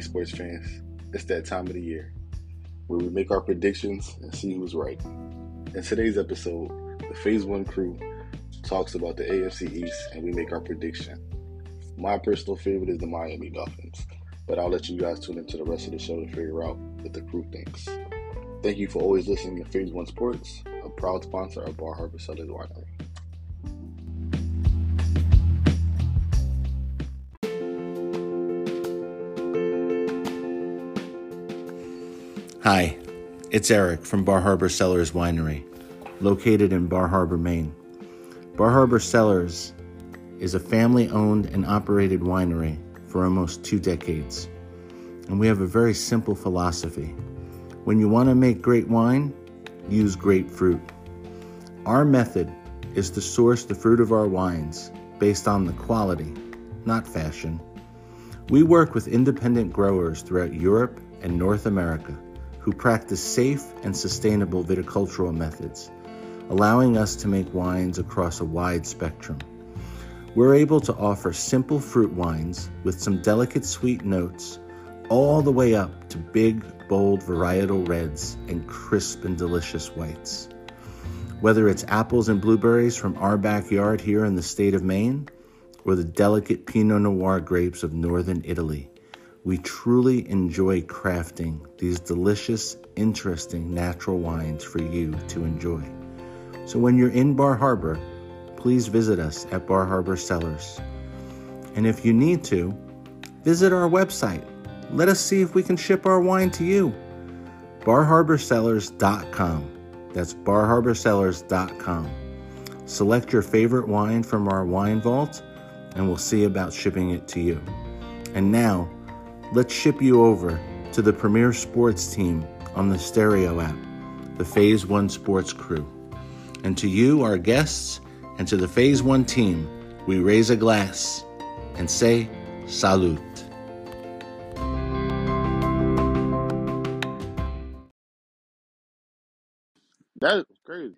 Sports fans, it's that time of the year where we make our predictions and see who's right. In today's episode, the Phase 1 crew talks about the AFC East and we make our prediction. My personal favorite is the Miami Dolphins, but I'll let you guys tune into the rest of the show to figure out what the crew thinks. Thank you for always listening to Phase 1 Sports, a proud sponsor of Bar Harbor Cellars Winery. Hi, it's Eric from Bar Harbor Cellars Winery, located in Bar Harbor, Maine. Bar Harbor Cellars is a family owned and operated winery for almost two decades. And we have a very simple philosophy. When you want to make great wine, use grapefruit. Our method is to source the fruit of our wines based on the quality, not fashion. We work with independent growers throughout Europe and North America who practice safe and sustainable viticultural methods, allowing us to make wines across a wide spectrum. We're able to offer simple fruit wines with some delicate sweet notes, all the way up to big, bold varietal reds and crisp and delicious whites. Whether it's apples and blueberries from our backyard here in the state of Maine, or the delicate Pinot Noir grapes of northern Italy, we truly enjoy crafting these delicious, interesting natural wines for you to enjoy. So when you're in Bar Harbor, please visit us at Bar Harbor Cellars. And if you need to, visit our website. Let us see if we can ship our wine to you. barharborcellars.com. That's barharborcellars.com. Select your favorite wine from our wine vault, and we'll see about shipping it to you. And now, let's ship you over to the premier sports team on the Stereo app, the Phase One Sports Crew. And to you, our guests, and to the Phase One team, we raise a glass and say salute. That's crazy.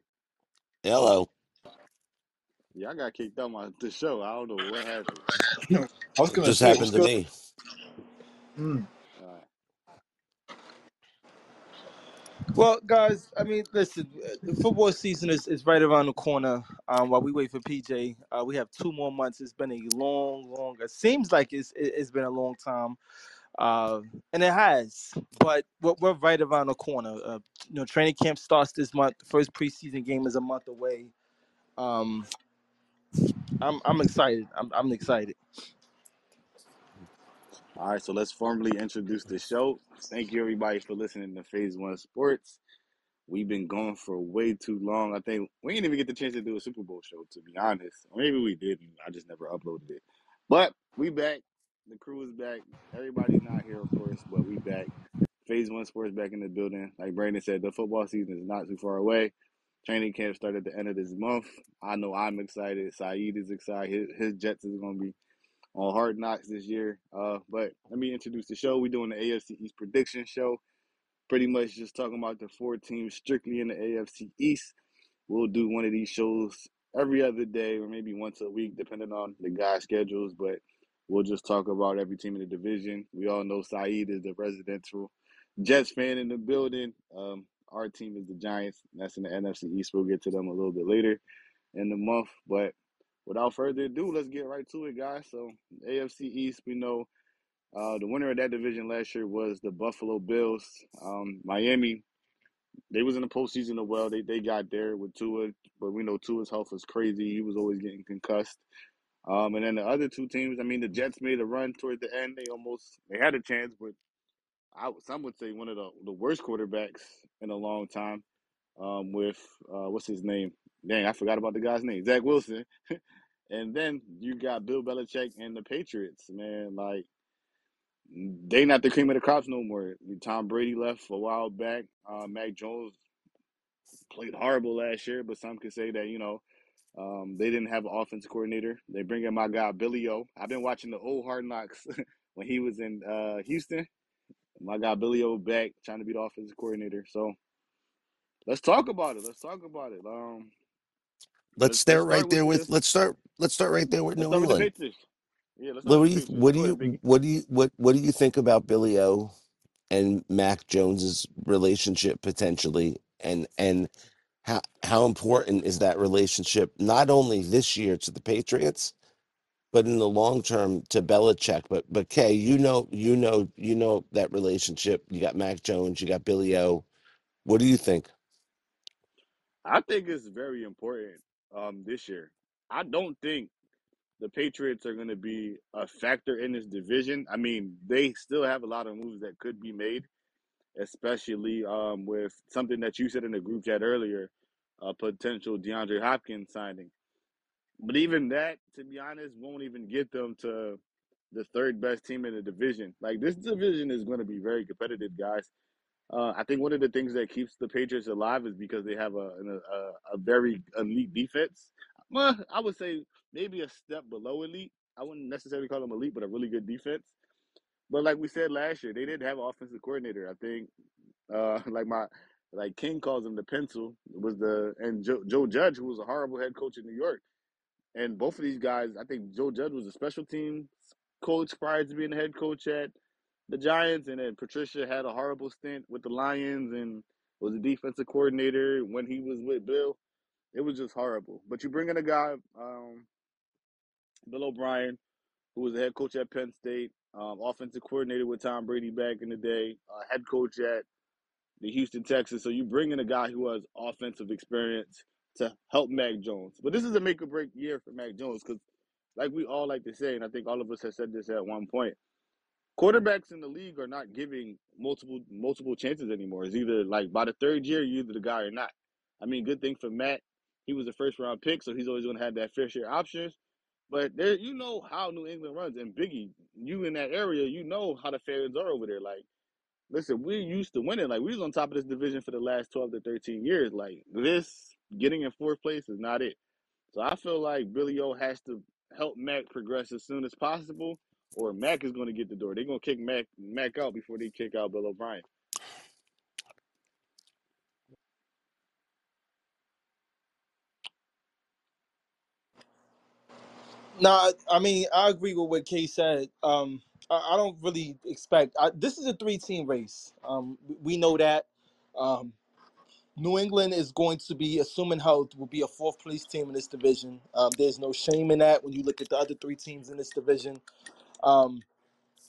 Hello. Yeah, I got kicked out my the show. I don't know what happened. I was It gonna just say, happened to me. Mm. Well, guys, I mean, listen, uh, the football season is, is right around the corner. Um, while we wait for PJ, uh, we have two more months. It's been a long, long. It seems like it's it, it's been a long time, uh, and it has. But we're, we're right around the corner. Uh, you know, training camp starts this month. The first preseason game is a month away. Um, I'm I'm excited. I'm I'm excited. All right, so let's formally introduce the show. Thank you, everybody, for listening to Phase One Sports. We've been going for way too long. I think we didn't even get the chance to do a Super Bowl show, to be honest. Maybe we did, I just never uploaded it. But we back. The crew is back. Everybody's not here, of course, but we back. Phase One Sports back in the building. Like Brandon said, the football season is not too far away. Training camp started at the end of this month. I know I'm excited. Saeed is excited. His, his Jets is going to be on Hard Knocks this year. Uh, but let me introduce the show. We're doing the AFC East prediction show. Pretty much just talking about the four teams strictly in the AFC East. We'll do one of these shows every other day or maybe once a week, depending on the guys' schedules. But we'll just talk about every team in the division. We all know Saeed is the residential Jets fan in the building. Um, our team is the Giants. That's in the NFC East. We'll get to them a little bit later in the month. But without further ado, let's get right to it, guys. So, AFC East, we know uh, the winner of that division last year was the Buffalo Bills. Um, Miami, they was in the postseason as well. They they got there with Tua, but we know Tua's health was crazy. He was always getting concussed. Um, and then the other two teams, I mean, the Jets made a run toward the end. They almost they had a chance, but I some would say one of the the worst quarterbacks in a long time. Um, with uh, what's his name? Dang, I forgot about the guy's name, Zach Wilson. and then you got Bill Belichick and the Patriots. Man, like they not the cream of the crops no more. Tom Brady left a while back. Uh, Mac Jones played horrible last year, but some could say that you know um, they didn't have an offensive coordinator. They bring in my guy Billy O. I've been watching the old Hard Knocks when he was in uh, Houston. My guy Billy O back trying to be the offensive coordinator. So let's talk about it. Let's talk about it. Um, Let's let's let's start right start there with this. let's start let's start right there with Let's New start with the England. Patriots. Yeah, let's start What with do the you Patriots. what do Go ahead, you Biggie. what do you what what do you think about Billy O and Mac Jones's relationship potentially and and how how important is that relationship not only this year to the Patriots but in the long term to Belichick but but Kay you know you know you know that relationship you got Mac Jones you got Billy O what do you think I think it's very important um, this year. I don't think the Patriots are going to be a factor in this division. I mean, they still have a lot of moves that could be made, especially um, with something that you said in the group chat earlier, a potential DeAndre Hopkins signing. But even that, to be honest, won't even get them to the third best team in the division. Like this division is going to be very competitive, guys. Uh, I think one of the things that keeps the Patriots alive is because they have a a, a very elite defense. Well, I would say maybe a step below elite. I wouldn't necessarily call them elite, but a really good defense. But like we said last year, they didn't have an offensive coordinator. I think, uh, like my like King calls him the pencil was the and Joe, Joe Judge, who was a horrible head coach in New York. And both of these guys, I think Joe Judge was a special teams coach prior to being the head coach at the Giants, and then Patricia had a horrible stint with the Lions and was a defensive coordinator when he was with Bill. It was just horrible. But you bring in a guy, um, Bill O'Brien, who was the head coach at Penn State, um, offensive coordinator with Tom Brady back in the day, uh, head coach at the Houston Texans. So you bring in a guy who has offensive experience to help Mac Jones. But this is a make or break year for Mac Jones because, like we all like to say, and I think all of us have said this at one point, quarterbacks in the league are not giving multiple multiple chances anymore. It's either like by the third year, you're either the guy or not. I mean, good thing for Matt, he was a first round pick, so he's always going to have that fair share options. But there, you know how New England runs, and Biggie, you in that area, you know how the fans are over there. Like, listen, we're used to winning. Like, we was on top of this division for the last twelve to thirteen years. Like, this getting in fourth place is not it. So I feel like Billy O has to help Mac progress as soon as possible, or Mac is going to get the door. They're going to kick Mac Mac out before they kick out Bill O'Brien. No, I mean I agree with what Kay said. Um, I, I don't really expect. I, this is a three-team race. Um, we know that. Um, New England is going to be, assuming health, will be a fourth place team in this division. Um, there's no shame in that when you look at the other three teams in this division. Um,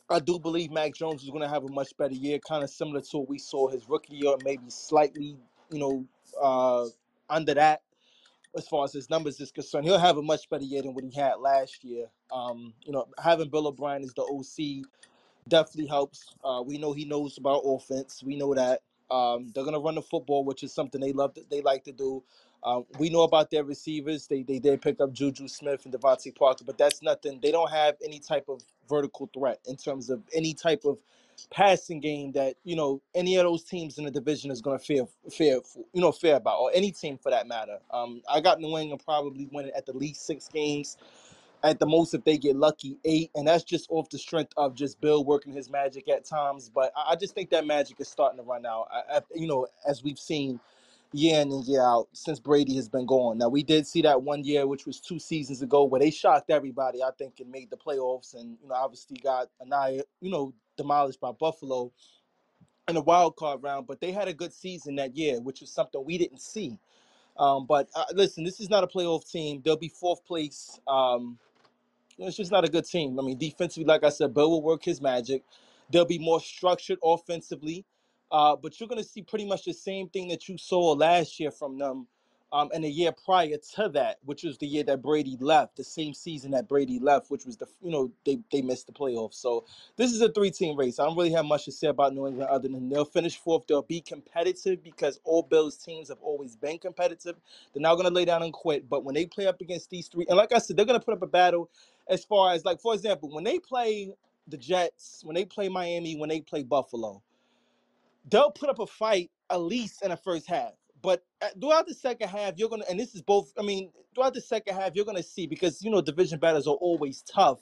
I do believe Mac Jones is going to have a much better year, kind of similar to what we saw his rookie year, maybe slightly, you know, uh, under that as far as his numbers is concerned. He'll have a much better year than what he had last year. Um, you know, having Bill O'Brien as the OC definitely helps. Uh, we know he knows about offense. We know that um, they're gonna run the football, which is something they love. They like to do. Um, we know about their receivers. They they did pick up Juju Smith and DeVante Parker, but that's nothing. They don't have any type of vertical threat in terms of any type of passing game that you know any of those teams in the division is going to fear fear you know fear about or any team for that matter. Um, I got New England probably winning at the least six games at the most if they get lucky eight and that's just off the strength of just bill working his magic at times but i just think that magic is starting to run out I, I, you know as we've seen year in and year out since brady has been gone. Now we did see that one year which was two seasons ago where they shocked everybody i think and made the playoffs and you know obviously got annihilated you know demolished by buffalo in the wild card round but they had a good season that year which is something we didn't see. Um, but uh, listen this is not a playoff team. They'll be fourth place. Um, it's just not a good team. I mean, defensively, like I said, Bill will work his magic. They'll be more structured offensively, uh, but you're going to see pretty much the same thing that you saw last year from them, um, and the year prior to that, which was the year that Brady left, the same season that Brady left, which was the you know they they missed the playoffs. So this is a three team race. I don't really have much to say about New England other than they'll finish fourth. They'll be competitive because all Bills teams have always been competitive. They're not going to lay down and quit. But when they play up against these three, and like I said, they're going to put up a battle as far as like for example when they play the jets when they play miami when they play buffalo they'll put up a fight at least in the first half but at- throughout the second half you're gonna and this is both i mean throughout the second half you're gonna see because you know division battles are always tough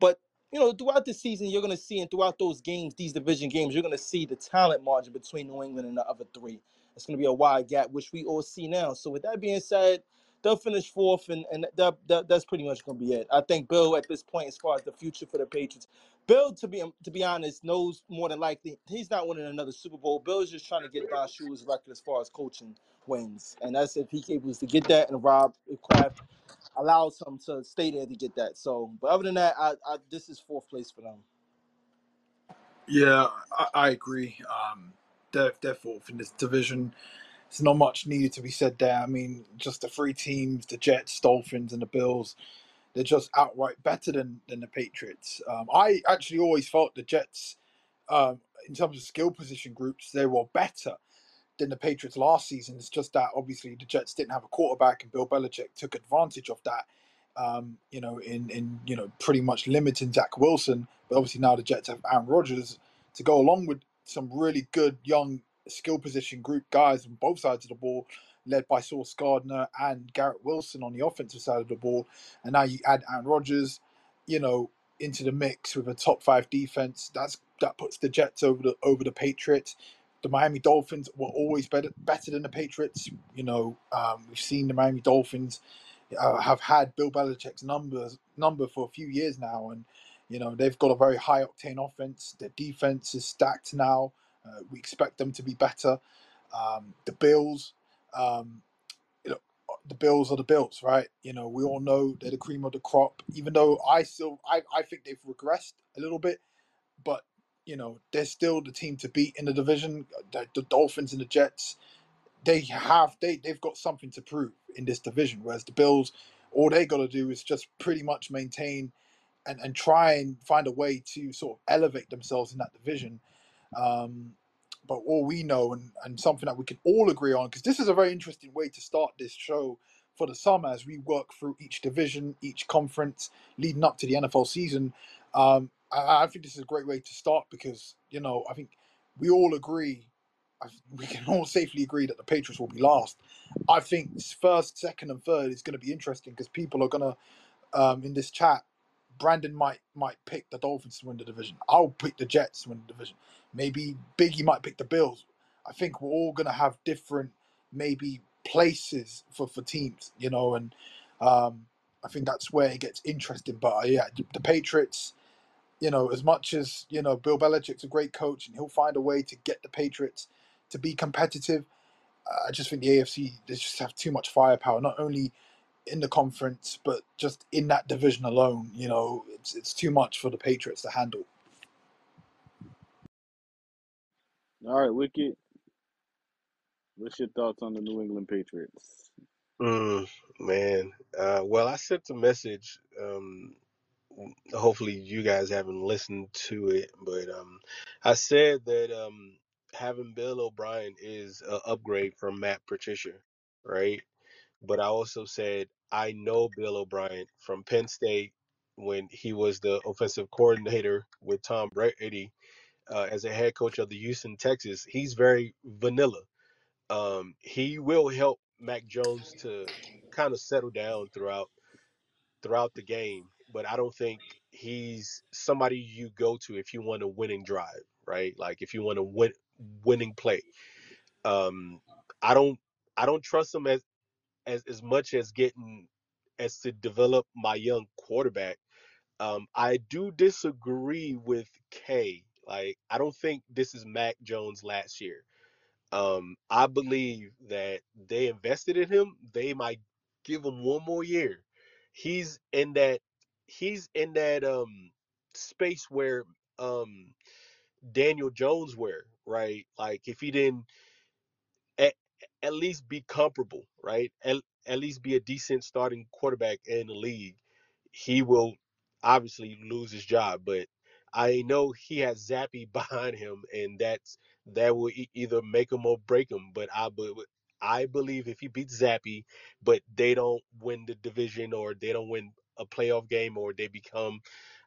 but you know throughout the season you're gonna see and throughout those games these division games you're gonna see the talent margin between new england and the other three. It's gonna be a wide gap which we all see now. So with that being said they'll finish fourth, and and that, that that's pretty much gonna be it. I think Bill at this point, as far as the future for the Patriots, Bill to be to be honest knows more than likely he's not winning another Super Bowl. Bill's just trying to get Don Shula's record as far as coaching wins, and that's if he able to get that, and Rob Kraft allows him to stay there to get that. So, but other than that, I, I this is fourth place for them. Yeah, I, I agree. Um, they're fourth in this division. There's not much needed to be said there. I mean, just the three teams, the Jets, Dolphins, and the Bills, they're just outright better than, than the Patriots. Um, I actually always felt the Jets, um, in terms of skill position groups, they were better than the Patriots last season. It's just that obviously the Jets didn't have a quarterback, and Bill Belichick took advantage of that. Um, you know, in in you know pretty much limiting Zach Wilson, but obviously now the Jets have Aaron Rodgers to go along with some really good young skill position group guys on both sides of the ball, led by Sauce Gardner and Garrett Wilson on the offensive side of the ball, and now you add Aaron Rodgers, you know, into the mix with a top five defense. That's that puts the Jets over the over the Patriots the Miami Dolphins were always better better than the Patriots. You know, um, we've seen the Miami Dolphins uh, have had Bill Belichick's numbers number for a few years now, and you know they've got a very high octane offense. Their defense is stacked now. Uh, we expect them to be better. Um, the Bills, um, know, the Bills are the Bills, right? You know, we all know they're the cream of the crop. Even though I still, I, I think they've regressed a little bit but you know they're still the team to beat in the division. The, the Dolphins and the Jets, they have they they've got something to prove in this division. Whereas the Bills, all they got to do is just pretty much maintain and and try and find a way to sort of elevate themselves in that division. Um, but all we know and, and something that we can all agree on because this is a very interesting way to start this show for the summer as we work through each division each conference leading up to the nfl season. Um, I, I think this is a great way to start because you know I think we all agree we can all safely agree that the patriots will be last. I think first second and third is going to be interesting because people are going to um, in this chat, Brandon might might pick the Dolphins to win the division. I'll pick the Jets to win the division. Maybe Biggie might pick the Bills. I think we're all gonna have different maybe places for for teams, you know, and um, I think that's where it gets interesting. But uh, yeah, the, Patriots, you know, as much as you know, Bill Belichick's a great coach and he'll find a way to get the Patriots to be competitive. uh, I just think the AFC they just have too much firepower. Not only in the conference, but just in that division alone, you know, it's it's too much for the Patriots to handle. All right, Wicked. What's your thoughts on the New England Patriots? Mm, man. Uh, well, I sent a message. Um, hopefully, you guys haven't listened to it, but um, I said that um, having Bill O'Brien is an upgrade from Matt Patricia, right? But I also said I know Bill O'Brien from Penn State when he was the offensive coordinator with Tom Brady uh, as a head coach of the Houston Texas. He's very vanilla um, he will help Mac Jones to kind of settle down throughout throughout the game, but I don't think he's somebody you go to if you want a winning drive, right? Like if you want a win winning play. Um, I don't I don't trust him as as as much as getting as to develop my young quarterback. Um, I do disagree with K. Like I don't think this is Mac Jones last year. Um, I believe that they invested in him. They might give him one more year. He's in that he's in that um space where um Daniel Jones were, right? Like if he didn't at, least be comparable, right? At, at least be a decent starting quarterback in the league, he will obviously lose his job. But I know he has Zappe behind him, and that's that will e- either make him or break him. But I be- I believe if he beats Zappe, but they don't win the division or they don't win a playoff game or they become,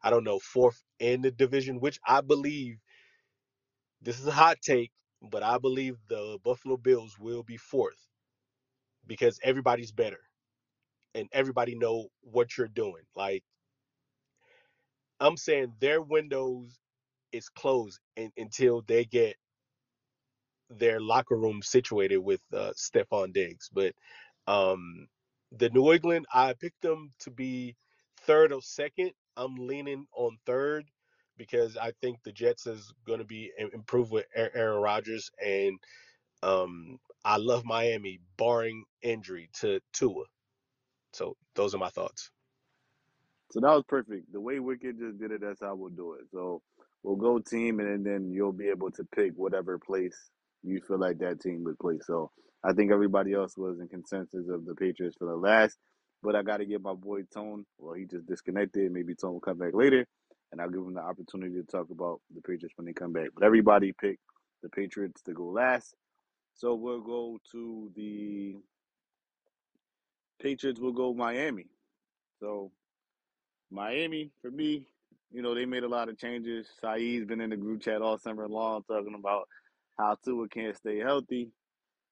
I don't know, fourth in the division, which I believe this is a hot take, but I believe the Buffalo Bills will be fourth because everybody's better and everybody know what you're doing. Like I'm saying their windows is closed in, until they get their locker room situated with uh, Stefon Diggs. But um the New England, I picked them to be third or second. I'm leaning on third because I think the Jets is going to be improved with Aaron Rodgers, and um, I love Miami, barring injury to Tua. So those are my thoughts. So that was perfect. The way Wicked just did it, that's how we'll do it. So we'll go team, and then you'll be able to pick whatever place you feel like that team would play. So I think everybody else was in consensus of the Patriots for the last. But I got to get my boy Tone. Well, he just disconnected. Maybe Tone will come back later, and I'll give them the opportunity to talk about the Patriots when they come back. But everybody picked the Patriots to go last. So we'll go to the Patriots. Will go Miami. So Miami, for me, you know, they made a lot of changes. Saeed's been in the group chat all summer long talking about how Tua can't stay healthy.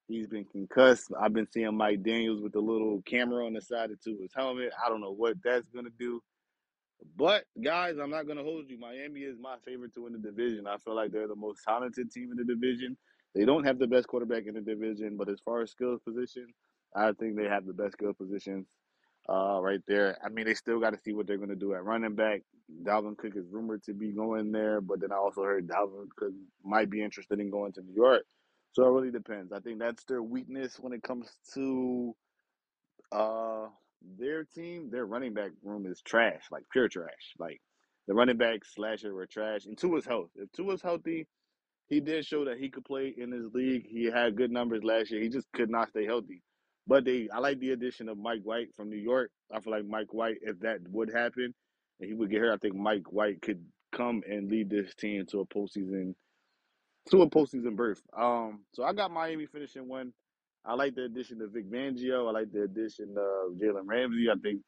He's been concussed. I've been seeing Mike McDaniels with the little camera on the side of Tua's helmet. I don't know what that's to do. But guys, I'm not gonna hold you. Miami is my favorite to win the division. I feel like they're the most talented team in the division. They don't have the best quarterback in the division, but as far as skills position, I think they have the best skill positions uh, right there. I mean, they still got to see what they're gonna do at running back. Dalvin Cook is rumored to be going there, but then I also heard Dalvin Cook might be interested in going to New York. So it really depends. I think that's their weakness when it comes to uh, their team, their running back room is trash, like pure trash. Like the running backs last year were trash. And Tua's health. If Tua's healthy, he did show that he could play in his league. He had good numbers last year. He just could not stay healthy. But they, I like the addition of Mike White from New York. I feel like Mike White, if that would happen, and he would get hurt, I think Mike White could come and lead this team to a postseason to a postseason berth. Um, so I got Miami finishing one. I like the addition of Vic Fangio. I like the addition of Jalen Ramsey. I think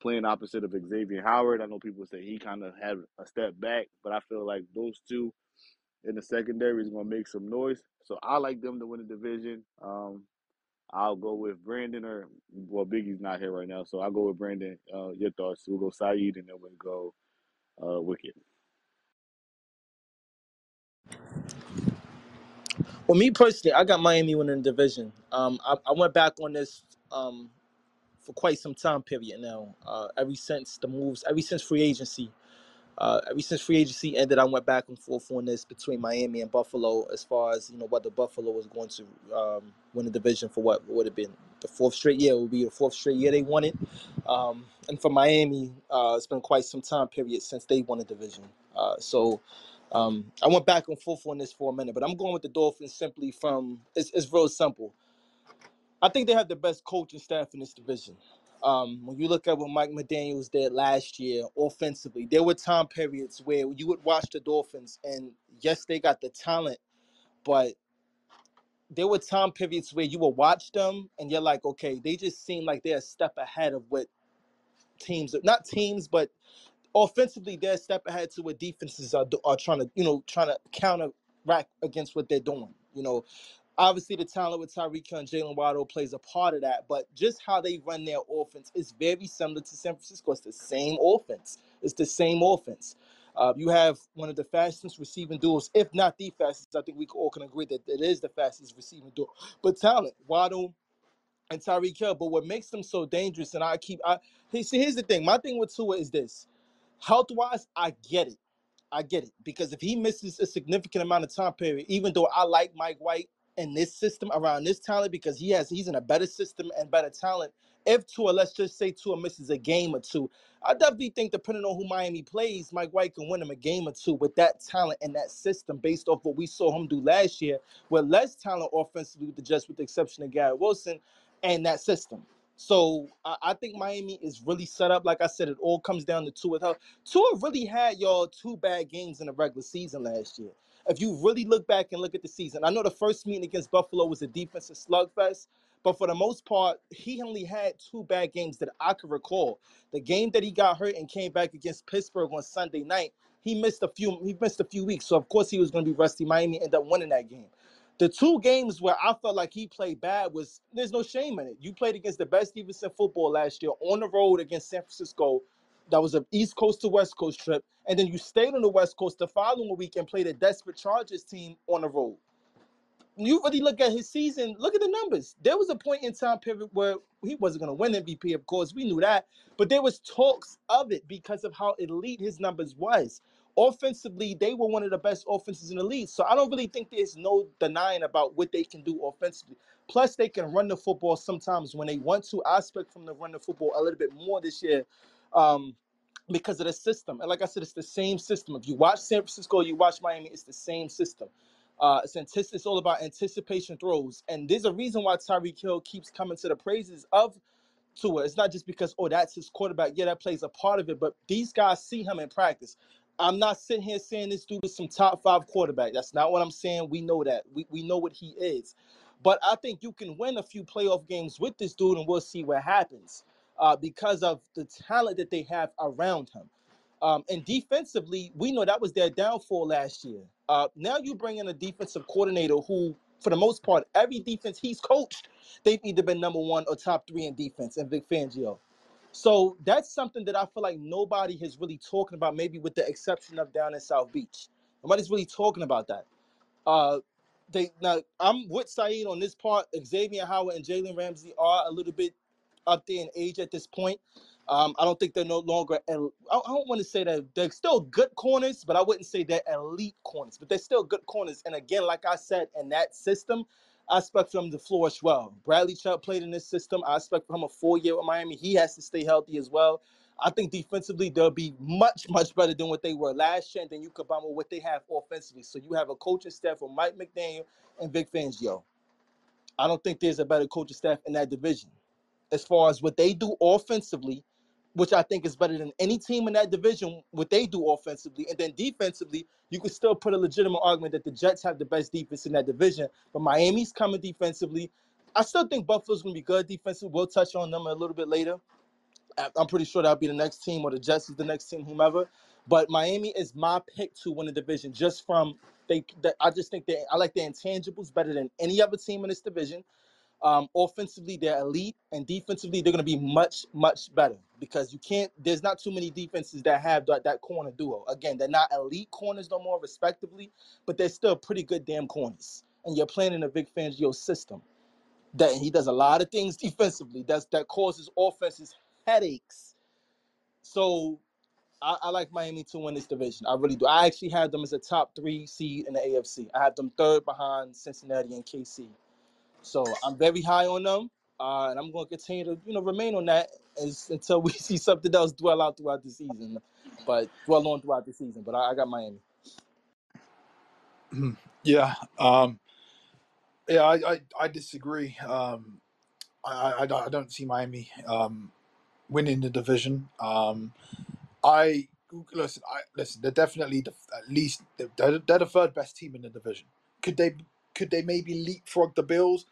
playing opposite of Xavier Howard. I know people say he kind of had a step back, but I feel like those two in the secondary is going to make some noise. So I like them to win the division. Um, I'll go with Brandon or well, Biggie's not here right now, so I'll go with Brandon. Uh, your thoughts? We'll go Saeed and then we'll go uh, Wicked. Well, me personally, I got Miami winning the division. Um, I, I went back on this um for quite some time period now. Uh, since the moves, ever since free agency, uh, since free agency ended, I went back and forth on this between Miami and Buffalo as far as you know whether Buffalo was going to um, win the division for what would have been the fourth straight year. It would be the fourth straight year they won it. Um, and for Miami, uh, it's been quite some time period since they won the division. Uh, so um, I went back and forth on this for a minute, but I'm going with the Dolphins simply from it's, it's real simple. I think they have the best coaching staff in this division. Um, when you look at what Mike McDaniels did last year offensively, there were time periods where you would watch the Dolphins, and yes, they got the talent, but there were time periods where you will watch them, and you're like, okay, they just seem like they're a step ahead of what teams, are not teams, but offensively, they're a step ahead to what defenses are, are trying to, you know, trying to counteract against what they're doing. You know, obviously the talent with Tyreek and Jalen Waddle plays a part of that, but just how they run their offense is very similar to San Francisco. It's the same offense. It's the same offense. Uh, you have one of the fastest receiving duels, if not the fastest. I think we all can agree that it is the fastest receiving duel. But talent, Waddle and Tyreek Hill. But what makes them so dangerous, and I keep, I see, here's the thing. My thing with Tua is this: health wise, I get it. I get it because if he misses a significant amount of time period, even though I like Mike White in this system around this talent because he has he's in a better system and better talent. If Tua, let's just say Tua misses a game or two, I definitely think depending on who Miami plays, Mike White can win him a game or two with that talent and that system based off what we saw him do last year with less talent offensively with the Jets, with the exception of Garrett Wilson and that system. So I, I think Miami is really set up. Like I said, it all comes down to two. Tua health. Tua really had y'all two bad games in the regular season last year. If you really look back and look at the season, I know the first meeting against Buffalo was a defensive slugfest, but for the most part, he only had two bad games that I could recall. The game that he got hurt and came back against Pittsburgh on Sunday night, he missed a few. He missed a few weeks, so of course he was going to be rusty. Miami ended up winning that game. The two games where I felt like he played bad was there's no shame in it. You played against the best defense in football last year on the road against San Francisco that was an East Coast to West Coast trip, and then you stayed on the West Coast the following week and played a desperate Chargers team on the road. you really look at his season, look at the numbers. There was a point in time period where he wasn't going to win MVP, of course, we knew that, but there was talks of it because of how elite his numbers was. Offensively, they were one of the best offenses in the league. So I don't really think there's no denying about what they can do offensively. Plus, they can run the football sometimes when they want to. I expect from the run the football a little bit more this year. Um, because of the system. And like I said, it's the same system. If you watch San Francisco, you watch Miami, it's the same system. Uh, it's, antici- it's all about anticipation throws. And there's a reason why Tyreek Hill keeps coming to the praises of Tua. It's not just because, oh, that's his quarterback. Yeah, that plays a part of it, but these guys see him in practice. I'm not sitting here saying this dude is some top five quarterback. That's not what I'm saying. We know that. We, we know what he is. But I think you can win a few playoff games with this dude, and we'll see what happens uh, because of the talent that they have around him. Um, and defensively, we know that was their downfall last year. Uh, now you bring in a defensive coordinator who, for the most part, every defense he's coached, they've either been number one or top three in defense, and Vic Fangio. So that's something that I feel like nobody has really talking about, maybe with the exception of down in South Beach. Nobody's really talking about that. Uh, they now I'm with Saeed on this part. Xavier Howard and Jalen Ramsey are a little bit up there in age at this point. Um, I don't think they're no longer. el- I I don't want to say that they're still good corners, but I wouldn't say they're elite corners. But they're still good corners. And again, like I said, in that system, I expect from the flourish well. Bradley Chubb played in this system. I expect from him a full year with Miami. He has to stay healthy as well. I think defensively they'll be much, much better than what they were last year. And then you combine with what they have offensively. So you have a coaching staff with Mike McDaniel and Vic Fangio. I don't think there's a better coaching staff in that division as far as what they do offensively, which I think is better than any team in that division, what they do offensively. And then defensively, you could still put a legitimate argument that the Jets have the best defense in that division, but Miami's coming defensively. I still think Buffalo's going to be good defensively. We'll touch on them a little bit later. I'm pretty sure that'll be the next team, or the Jets is the next team, whomever. But Miami is my pick to win the division just from they. I just think they. I like their intangibles better than any other team in this division. Um, offensively, they're elite, and defensively, they're going to be much, much better because you can't. There's not too many defenses that have that, that corner duo. Again, they're not elite corners no more, respectively, but they're still pretty good damn corners. And you're playing in a Vic Fangio system that he does a lot of things defensively. That's that causes offenses headaches. So I, I like Miami to win this division. I really do. I actually have them as a top three seed in the AFC. I have them third behind Cincinnati and KC. So I'm very high on them, uh, and I'm going to continue to you know remain on that as, until we see something else dwell out throughout the season. But dwell on throughout the season. But I, I got Miami. Yeah, um, yeah, I, I, I disagree. Um, I, I, I don't see Miami um, winning the division. Um, I listen. I listen. They're definitely the, at least they're, they're the third best team in the division. Could they could they maybe leapfrog the Bills?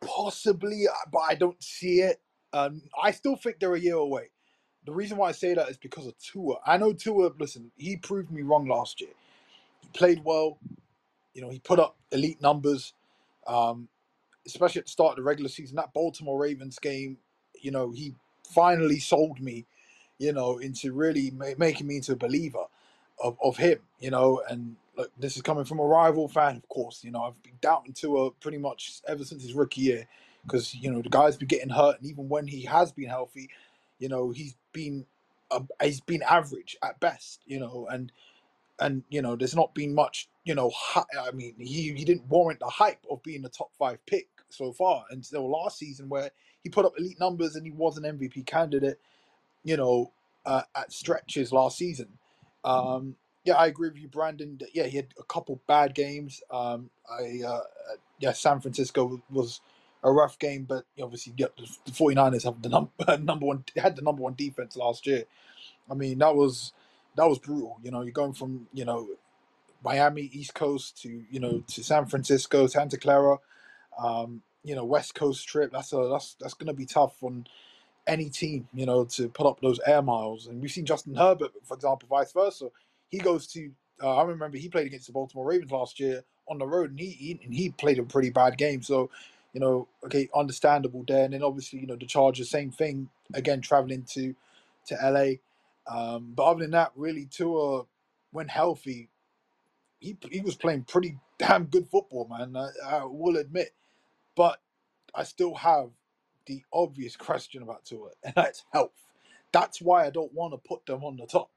Possibly, uh, but I don't see it. Um, I still think they're a year away. The reason why I say that is because of Tua. I know Tua. Listen, he proved me wrong last year. He played well. You know, he put up elite numbers. Um, especially at the start of the regular season, that Baltimore Ravens game, you know, he finally sold me, you know, into really ma- making me into a believer of, of him, you know. And look, this is coming from a rival fan, of course. You know, I've been doubting Tua pretty much ever since his rookie year because, you know, the guy's been getting hurt. And even when he has been healthy, you know, he's been. Uh, he's been average at best, you know, and and you know, there's not been much, you know, hi- I mean, he he didn't warrant the hype of being a top five pick so far until last season, where he put up elite numbers and he was an MVP candidate, you know, uh, at stretches last season. Um, yeah, I agree with you, Brandon. Yeah, he had a couple bad games. Um, I uh, uh, yeah, San Francisco was a rough game, but obviously, yeah, the the 49ers have the num- number one had the number one defense last year. I mean, that was that was brutal. You know, you're going from you know Miami East Coast to you know to San Francisco, Santa Clara, um, you know West Coast trip. That's a that's that's going to be tough on any team. You know to put up those air miles. And we've seen Justin Herbert, for example, vice versa. He goes to uh, I remember he played against the Baltimore Ravens last year on the road, and he, he and he played a pretty bad game. So you know, okay, understandable there. And then obviously you know the Chargers, same thing again, traveling to to LA. Um, but other than that, really, Tua when healthy he he was playing pretty damn good football, man. I, I will admit, but I still have the obvious question about Tua, and that's health. That's why I don't want to put them on the top,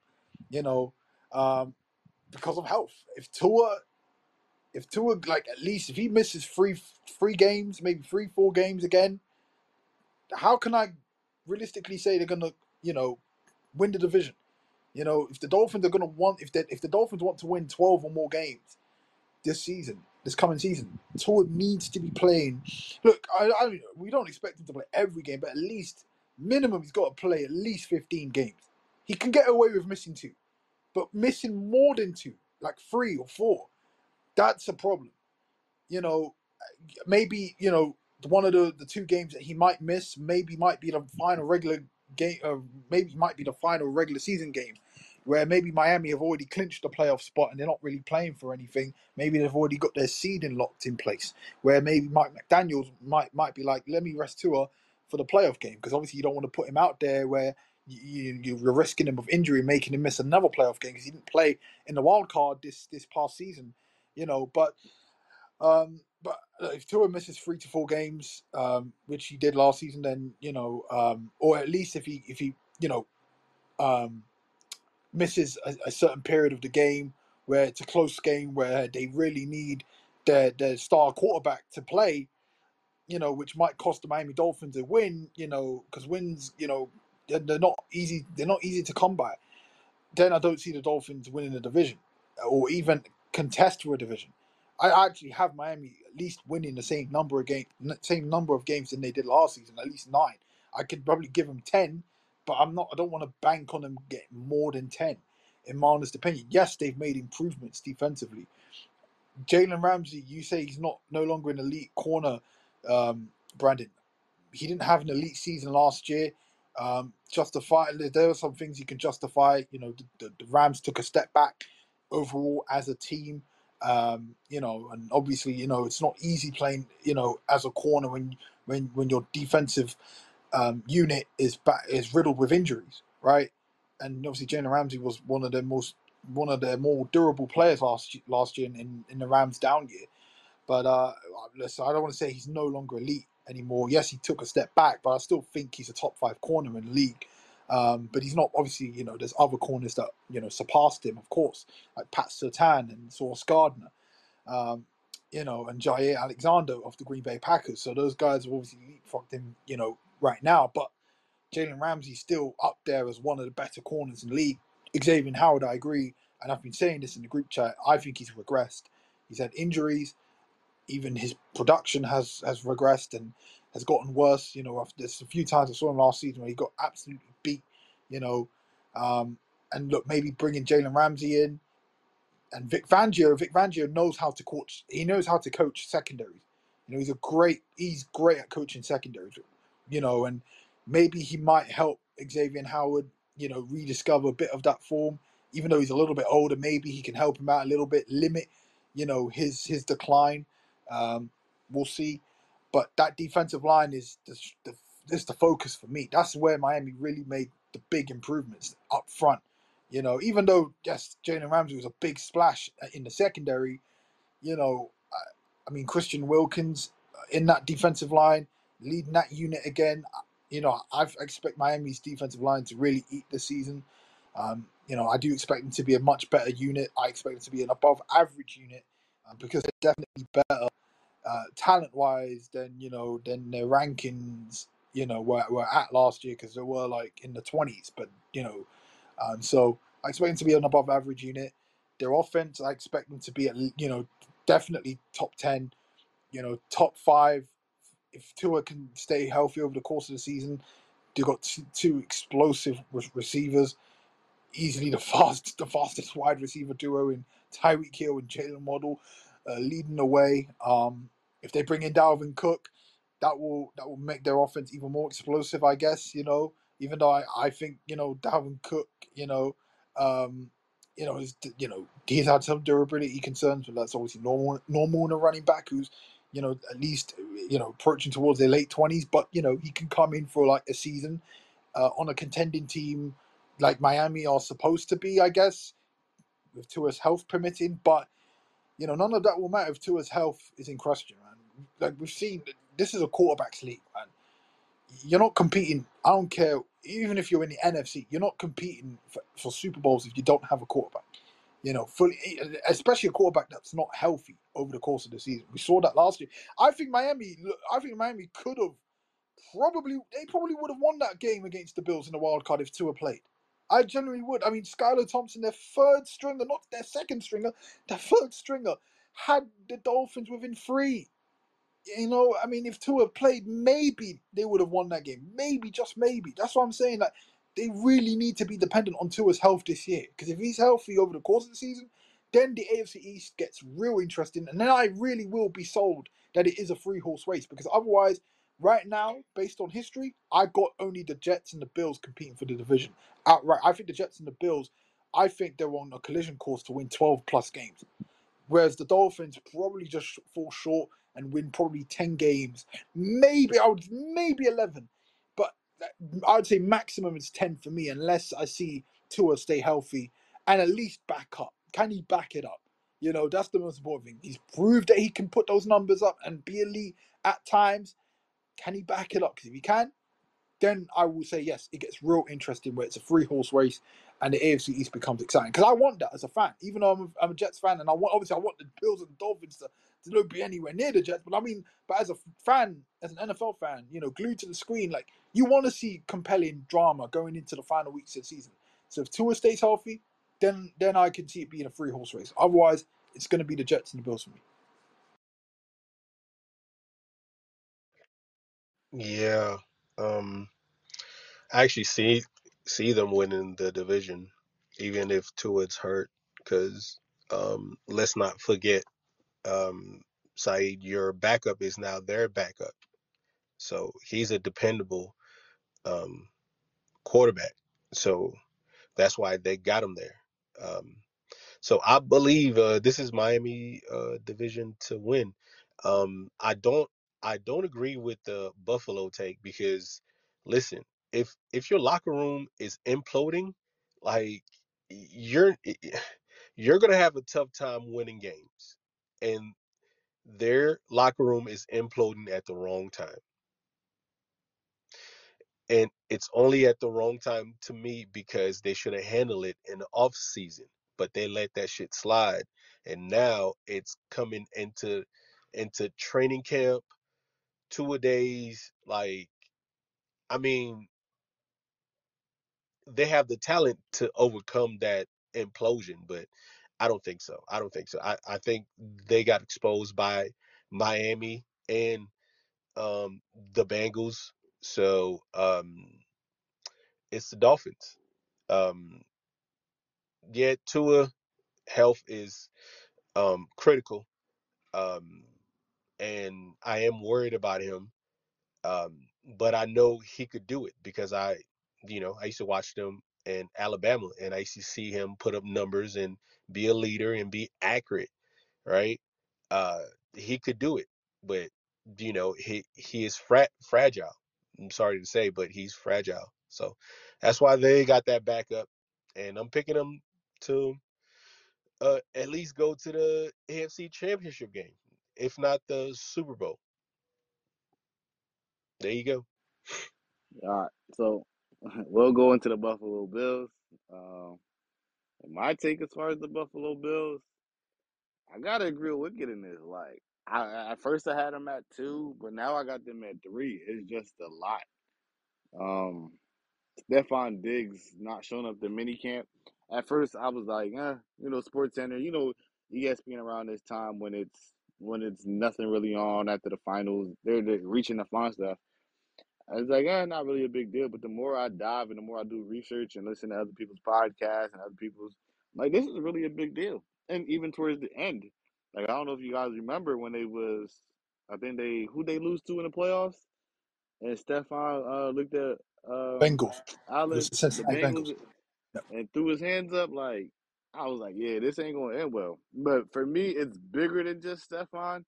you know, um, because of health. If Tua, if Tua, like at least if he misses three three games, maybe three four games again, how can I realistically say they're gonna, you know, win the division? You know, if the Dolphins are gonna want, if they, if the Dolphins want to win twelve or more games this season, this coming season, Tua needs to be playing. Look, I, I we don't expect him to play every game, but at least minimum he's got to play at least fifteen games. He can get away with missing two, but missing more than two, like three or four, that's a problem. You know, maybe you know one of the the two games that he might miss, maybe might be the final regular game, uh, maybe might be the final regular season game, where maybe Miami have already clinched the playoff spot and they're not really playing for anything. Maybe they've already got their seeding locked in place. Where maybe Mike McDaniel's might might be like, let me rest Tua for the playoff game because obviously you don't want to put him out there where. You, you, you're risking him of injury, making him miss another playoff game because he didn't play in the wild card this this past season, you know. But um, but uh, if Tua misses three to four games, um, which he did last season, then you know, um, or at least if he if he you know um, misses a, a certain period of the game where it's a close game where they really need their their star quarterback to play, you know, which might cost the Miami Dolphins a win, you know, because wins, you know, they're, they're not easy. They're not easy to come by. Then I don't see the Dolphins winning the division or even contest for a division. I actually have Miami at least winning the same number of game, same number of games than they did last season, at least nine. I could probably give them ten, but I'm not. I don't want to bank on them getting more than ten. In my honest opinion, yes, they've made improvements defensively. Jalen Ramsey, you say he's not no longer an elite corner, um, Brandon. He didn't have an elite season last year. Um, justify there are some things you can justify. You know, the, the, Rams took a step back overall as a team. Um, you know, and obviously, you know, it's not easy playing, you know, as a corner when when when your defensive um, unit is back, is riddled with injuries, right? And obviously, Jalen Ramsey was one of their most one of their more durable players last last year in, in the Rams down year. But uh, listen, I don't want to say he's no longer elite anymore. Yes, he took a step back, but I still think he's a top five corner in the league. Um, but he's not obviously, you know, there's other corners that you know surpassed him, of course, like Pat Surtain and Sauce Gardner, um, you know, and Jaire Alexander of the Green Bay Packers. So those guys have obviously leapfrogged him, you know, right now. But Jalen Ramsey's still up there as one of the better corners in the league. Xavier Howard, I agree, and I've been saying this in the group chat. I think he's regressed. He's had injuries. Even his production has has regressed and has gotten worse. You know, there's a few times I saw him last season where he got absolutely beat. You know, um, and look, maybe bringing Jalen Ramsey in and Vic Fangio. Vic Fangio knows how to coach. He knows how to coach secondaries. You know, he's a great. He's great at coaching secondaries. You know, and maybe he might help Xavier Howard. You know, rediscover a bit of that form. Even though he's a little bit older, maybe he can help him out a little bit, limit, you know, his his decline. Um, we'll see. But that defensive line is the, the is the focus for me. That's where Miami really made the big improvements up front. You know, even though yes, Jalen Ramsey was a big splash in the secondary. You know, I, I mean Christian Wilkins uh, in that defensive line, leading that unit again. Uh, you know, I expect Miami's defensive line to really eat this season. Um, you know, I do expect them to be a much better unit. I expect them to be an above average unit uh, because they're definitely better uh, talent wise than you know than their rankings you know were, were at last year because they were like in the 20s but you know um, so I expect them to be an above average unit. Their offense I expect them to be at you know definitely top 10 you know top 5 if Tua can stay healthy over the course of the season they've got two, two explosive re- receivers. Easily the fast the fastest wide receiver duo in Tyreek Hill and Jalen Waddle uh, leading the way. Um, if they bring in Dalvin Cook, that will that will make their offense even more explosive. I guess you know, even though I, I think you know Dalvin Cook, you know, um, you know, is you know he's had some durability concerns, but that's obviously normal normal in a running back who's you know at least you know approaching towards their late twenties. But you know he can come in for like a season uh, on a contending team like Miami are supposed to be, I guess, with Tua's health permitting. But You know, none of that will matter if Tua's health is in question, man. Like we've seen, this is a quarterbacks league, man. You're not competing. I don't care, even if you're in the NFC, you're not competing for, for Super Bowls if you don't have a quarterback. You know, fully, especially a quarterback that's not healthy over the course of the season. We saw that last year. I think Miami. I think Miami could have probably they probably would have won that game against the Bills in the wild card if Tua played. I generally would. I mean, Skylar Thompson, their third stringer, not their second stringer, their third stringer, had the Dolphins within three. You know, I mean, if Tua played, maybe they would have won that game. Maybe, just maybe. That's what I'm saying. Like, they really need to be dependent on Tua's health this year. Because if he's healthy over the course of the season, then the AFC East gets real interesting. And then I really will be sold that it is a three horse race. Because otherwise, right now, based on history, I got only the Jets and the Bills competing for the division outright. I think the Jets and the Bills, I think they're on a collision course to win 12 plus games. Whereas the Dolphins probably just fall short and win probably 10 games. Maybe I would maybe 11. But I would say maximum is 10 for me unless I see Tua stay healthy and at least back up. Can he back it up? You know, that's the most important thing. He's proved that he can put those numbers up and be elite at times. Can he back it up? Because if he can, then I will say yes, it gets real interesting where it's a three horse race and the AFC East becomes exciting. Because I want that as a fan, even though I'm a, I'm a Jets fan, and I want obviously I want the Bills and Dolphins to, to not be anywhere near the Jets. But I mean, but as a fan, as an NFL fan, you know, glued to the screen, like you want to see compelling drama going into the final weeks of the season. So if Tua stays healthy, then then I can see it being a three horse race. Otherwise, it's going to be the Jets and the Bills for me. Yeah. Um, I actually see see them winning the division, even if Tua's hurt. Because um, let's not forget, um, Saeed, your backup is now their backup. So he's a dependable um, quarterback. So that's why they got him there. Um, So I believe uh, this is Miami uh, division to win. Um, I don't I don't agree with the Buffalo take because listen, if if your locker room is imploding, like you're you're gonna have a tough time winning games, and their locker room is imploding at the wrong time. and it's only at the wrong time to me because they should have handled it in the off season but they let that shit slide and now it's coming into into training camp two a days like i mean they have the talent to overcome that implosion but i don't think so i don't think so i, I think they got exposed by miami and um the bengals so um it's the dolphins um yeah, Tua health is um critical. Um and I am worried about him. Um but I know he could do it because I you know, I used to watch them in Alabama and I used to see him put up numbers and be a leader and be accurate, right? Uh he could do it. But you know, he he is fra- fragile. I'm sorry to say, but he's fragile. So that's why they got that backup and I'm picking him to uh, at least go to the AFC Championship game, if not the Super Bowl. There you go. All right, so we'll go into the Buffalo Bills. Um, my take as far as the Buffalo Bills, I gotta agree with in this. Like, I at first I had them at two, but now I got them at three. It's just a lot. Um, Stefon Diggs not showing up to minicamp. At first, I was like, eh, you know, Sports Center, you know, ESPN around this time when it's when it's nothing really on after the finals, they're, they're reaching the fun stuff. I was like, eh, not really a big deal. But the more I dive and the more I do research and listen to other people's podcasts and other people's, like, this is really a big deal. And even towards the end, like, I don't know if you guys remember when they was, I think they who they lose to in the playoffs, and Stefon uh, looked at um, Bengals. Alex, Bengals, Bengals. Yep. and threw his hands up. Like I was like, yeah, this ain't gonna end well. But for me, it's bigger than just Stefon.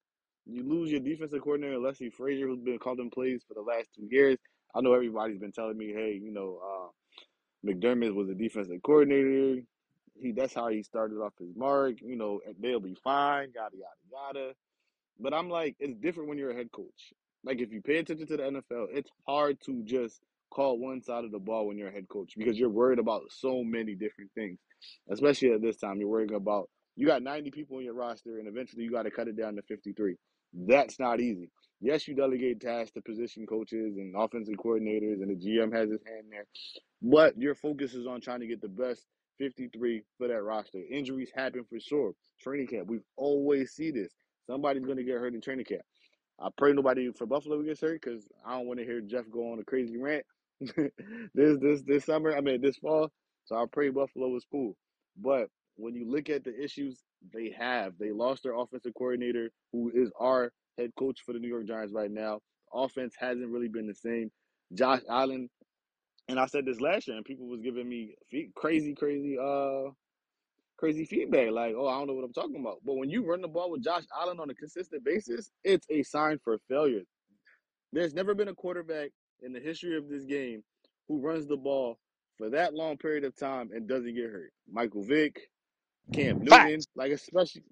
You lose your defensive coordinator, Leslie Frazier, who's been calling plays for the last two years. I know everybody's been telling me, hey, you know, uh, McDermott was a defensive coordinator. he that's how he started off his mark. You know, they'll be fine, yada yada yada. But I'm like, it's different when you're a head coach. Like if you pay attention to the NFL, it's hard to just call one side of the ball when you're a head coach because you're worried about so many different things. Especially at this time, you're worrying about you got 90 people in your roster and eventually you got to cut it down to 53. That's not easy. Yes, you delegate tasks to position coaches and offensive coordinators and the GM has his hand there. But your focus is on trying to get the best 53 for that roster. Injuries happen for sure. Training camp, we always see this. Somebody's going to get hurt in training camp. I pray nobody for Buffalo gets hurt because I don't want to hear Jeff go on a crazy rant this this this summer. I mean this fall. So I pray Buffalo is cool. But when you look at the issues they have, they lost their offensive coordinator, who is our head coach for the New York Giants right now. Offense hasn't really been the same. Josh Allen, and I said this last year, and people was giving me crazy, crazy, uh, crazy feedback. Like, oh, I don't know what I'm talking about. But when you run the ball with Josh Allen on a consistent basis, it's a sign for failure. There's never been a quarterback in the history of this game who runs the ball for that long period of time and doesn't get hurt. Michael Vick, Cam Newton, Facts. like especially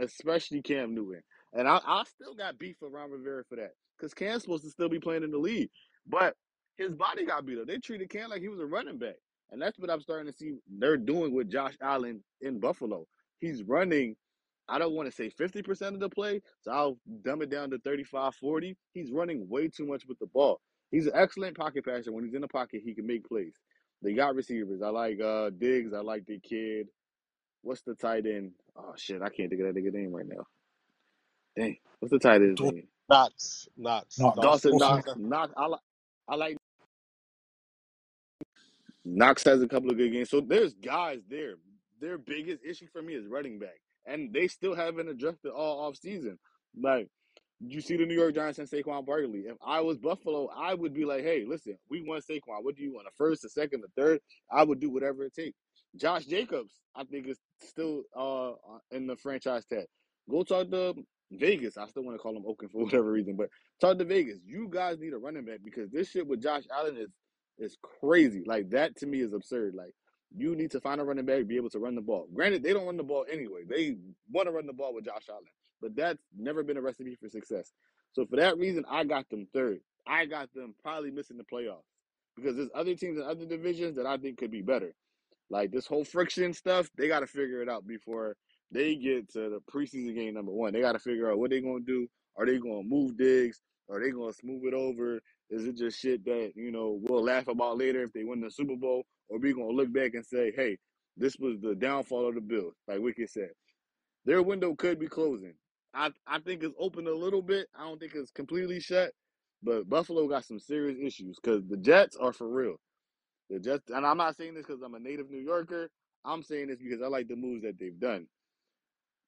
especially Cam Newton. And I, I still got beef with Ron Rivera for that because Cam's supposed to still be playing in the league, but his body got beat up. They treated Cam like he was a running back, and that's what I'm starting to see they're doing with Josh Allen in Buffalo. He's running. I don't want to say 50% of the play, so I'll dumb it down to 35, 40. He's running way too much with the ball. He's an excellent pocket passer. When he's in the pocket, he can make plays. They got receivers. I like uh Diggs. I like the kid. What's the tight end? Oh shit, I can't think of that nigga name right now. Dang, what's the tight end's Dawson name? Knox, Knox, Knox. Dawson Dawson Knox. Knox. I like. I like. Knox has a couple of good games. So there's guys there. Their biggest issue for me is running back, and they still haven't addressed it all off season. Like you see the New York Giants and Saquon Barkley. If I was Buffalo, I would be like, hey, listen, we want Saquon. What do you want? A first, a second, a third? I would do whatever it takes. Josh Jacobs, I think, is still uh in the franchise tag. Go talk to Vegas. I still want to call them Oakland for whatever reason, but talk to Vegas. You guys need a running back because this shit with Josh Allen is is crazy. Like that to me is absurd. Like you need to find a running back, be able to run the ball. Granted, they don't run the ball anyway. They want to run the ball with Josh Allen, but that's never been a recipe for success. So for that reason, I got them third. I got them probably missing the playoffs because there's other teams in other divisions that I think could be better. Like this whole friction stuff, they got to figure it out before they get to the preseason game number one. They got to figure out what they're going to do. Are they going to move Diggs? Are they going to smooth it over? Is it just shit that, you know, we'll laugh about later if they win the Super Bowl? Or we going to look back and say, hey, this was the downfall of the Bills, like Wicked said. Their window could be closing. I, I think it's open a little bit. I don't think it's completely shut. But Buffalo got some serious issues because the Jets are for real. The Jets, and I'm not saying this because I'm a native New Yorker. I'm saying this because I like the moves that they've done.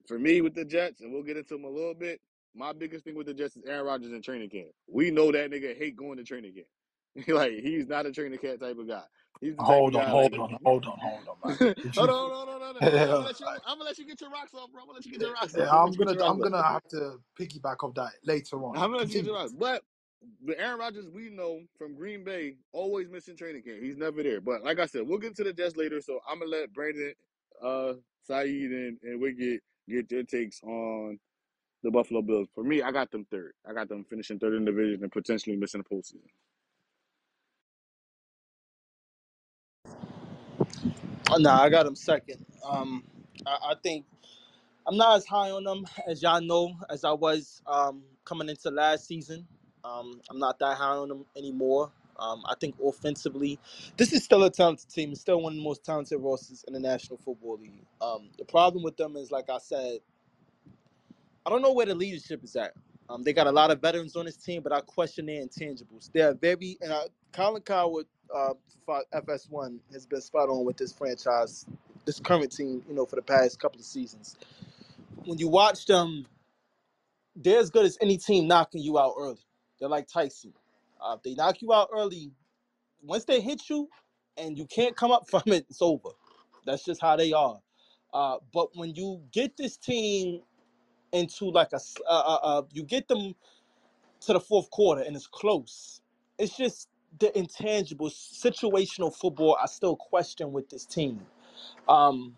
For me, with the Jets, and we'll get into them a little bit. My biggest thing with the Jets is Aaron Rodgers in training camp. We know that nigga hate going to training camp. like he's not a training camp type of guy. He's the Hold on, hold on, hold on, hold on, man. hold on, you- hold on, hold on, hold on. I'm gonna let you. I'm gonna let you get your rocks off, bro. I'm gonna let you get your rocks off. Yeah, I'm gonna I'm let you get gonna your I'm rocks off. gonna have to piggyback off that later on. I'm gonna let you get Continue. your rocks. But but Aaron Rodgers, we know from Green Bay, always missing training camp. He's never there. But like I said, we'll get to the Jets later. So I'm gonna let Brandon, uh, Saeed, and, and Wicked get their takes on the Buffalo Bills. For me, I got them third. I got them finishing third in the division and potentially missing the postseason. Oh, nah, I got them second. Um, I, I think I'm not as high on them as y'all know as I was um, coming into last season. Um, I'm not that high on them anymore. Um, I think offensively, this is still a talented team. It's still one of the most talented rosters in the National Football League. Um, the problem with them is, like I said, I don't know where the leadership is at. Um, they got a lot of veterans on this team, but I question their intangibles. They're very, and uh, Colin Cowherd, uh, FS1, has been spot on with this franchise, this current team, you know, for the past couple of seasons. When you watch them, they're as good as any team knocking you out early. They're like Tyson. Uh, if they knock you out early, once they hit you and you can't come up from it, it's over. That's just how they are. Uh, but when you get this team into like a, uh, uh, uh, you get them to the fourth quarter and it's close. It's just the intangible situational football I still question with this team. Um,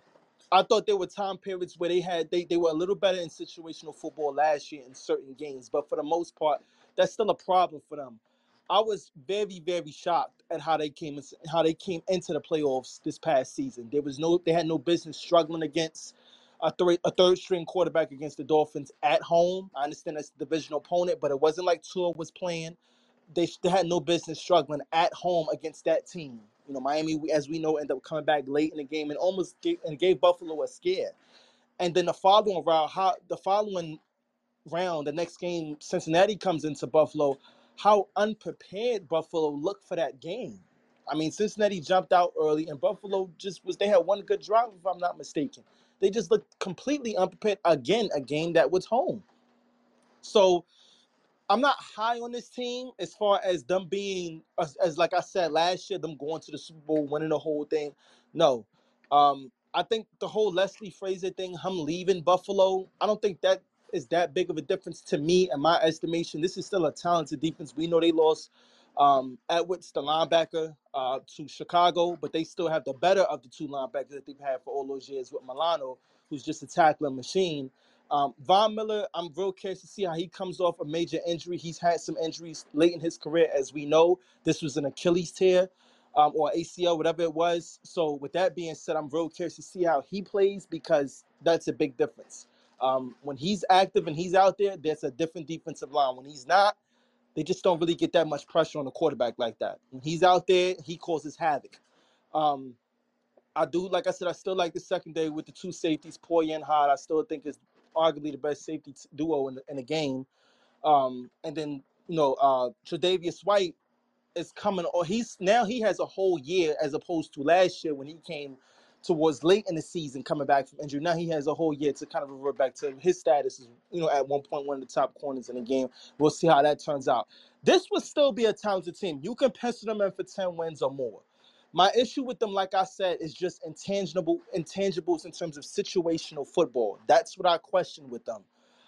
I thought there were time periods where they had they, they were a little better in situational football last year in certain games, but for the most part, that's still a problem for them. I was very very shocked at how they came how they came into the playoffs this past season. There was no they had no business struggling against a third a third string quarterback against the Dolphins at home. I understand that's divisional opponent, but it wasn't like Tua was playing. They, they had no business struggling at home against that team. You know, Miami, as we know, ended up coming back late in the game and almost gave, and gave Buffalo a scare. And then the following round, how the following round, the next game, Cincinnati comes into Buffalo. How unprepared Buffalo looked for that game. I mean, Cincinnati jumped out early, and Buffalo just was. They had one good drive, if I'm not mistaken. They just looked completely unprepared. Again, a game that was home. So I'm not high on this team as far as them being as, as like I said last year, them going to the Super Bowl, winning the whole thing. No, um, I think the whole Leslie Frazier thing, him leaving Buffalo, I don't think that is that big of a difference to me in my estimation. This is still a talented defense. We know they lost um, Edwards, the linebacker, uh, to Chicago, but they still have the better of the two linebackers that they've had for all those years with Milano, who's just a tackling machine. Um, Von Miller, I'm real curious to see how he comes off a major injury. He's had some injuries late in his career, as we know. This was an Achilles tear um, or ACL, whatever it was. So, with that being said, I'm real curious to see how he plays because that's a big difference. Um, when he's active and he's out there, there's a different defensive line. When he's not, they just don't really get that much pressure on the quarterback like that. When he's out there, he causes havoc. Um, I do, like I said, I still like the secondary with the two safeties, Poyer and Hyde. I still think is arguably the best safety t- duo in the, in the game. Um, and then you know, uh, Tre'Davious White is coming or he's now he has a whole year as opposed to last year when he came towards late in the season coming back from injury. Now he has a whole year to kind of revert back to his status is you know at one point one of the top corners in the game. We'll see how that turns out. This would still be a talented team. You can pencil them in for 10 wins or more. My issue with them, like I said, is just intangible intangibles in terms of situational football. That's what I question with them.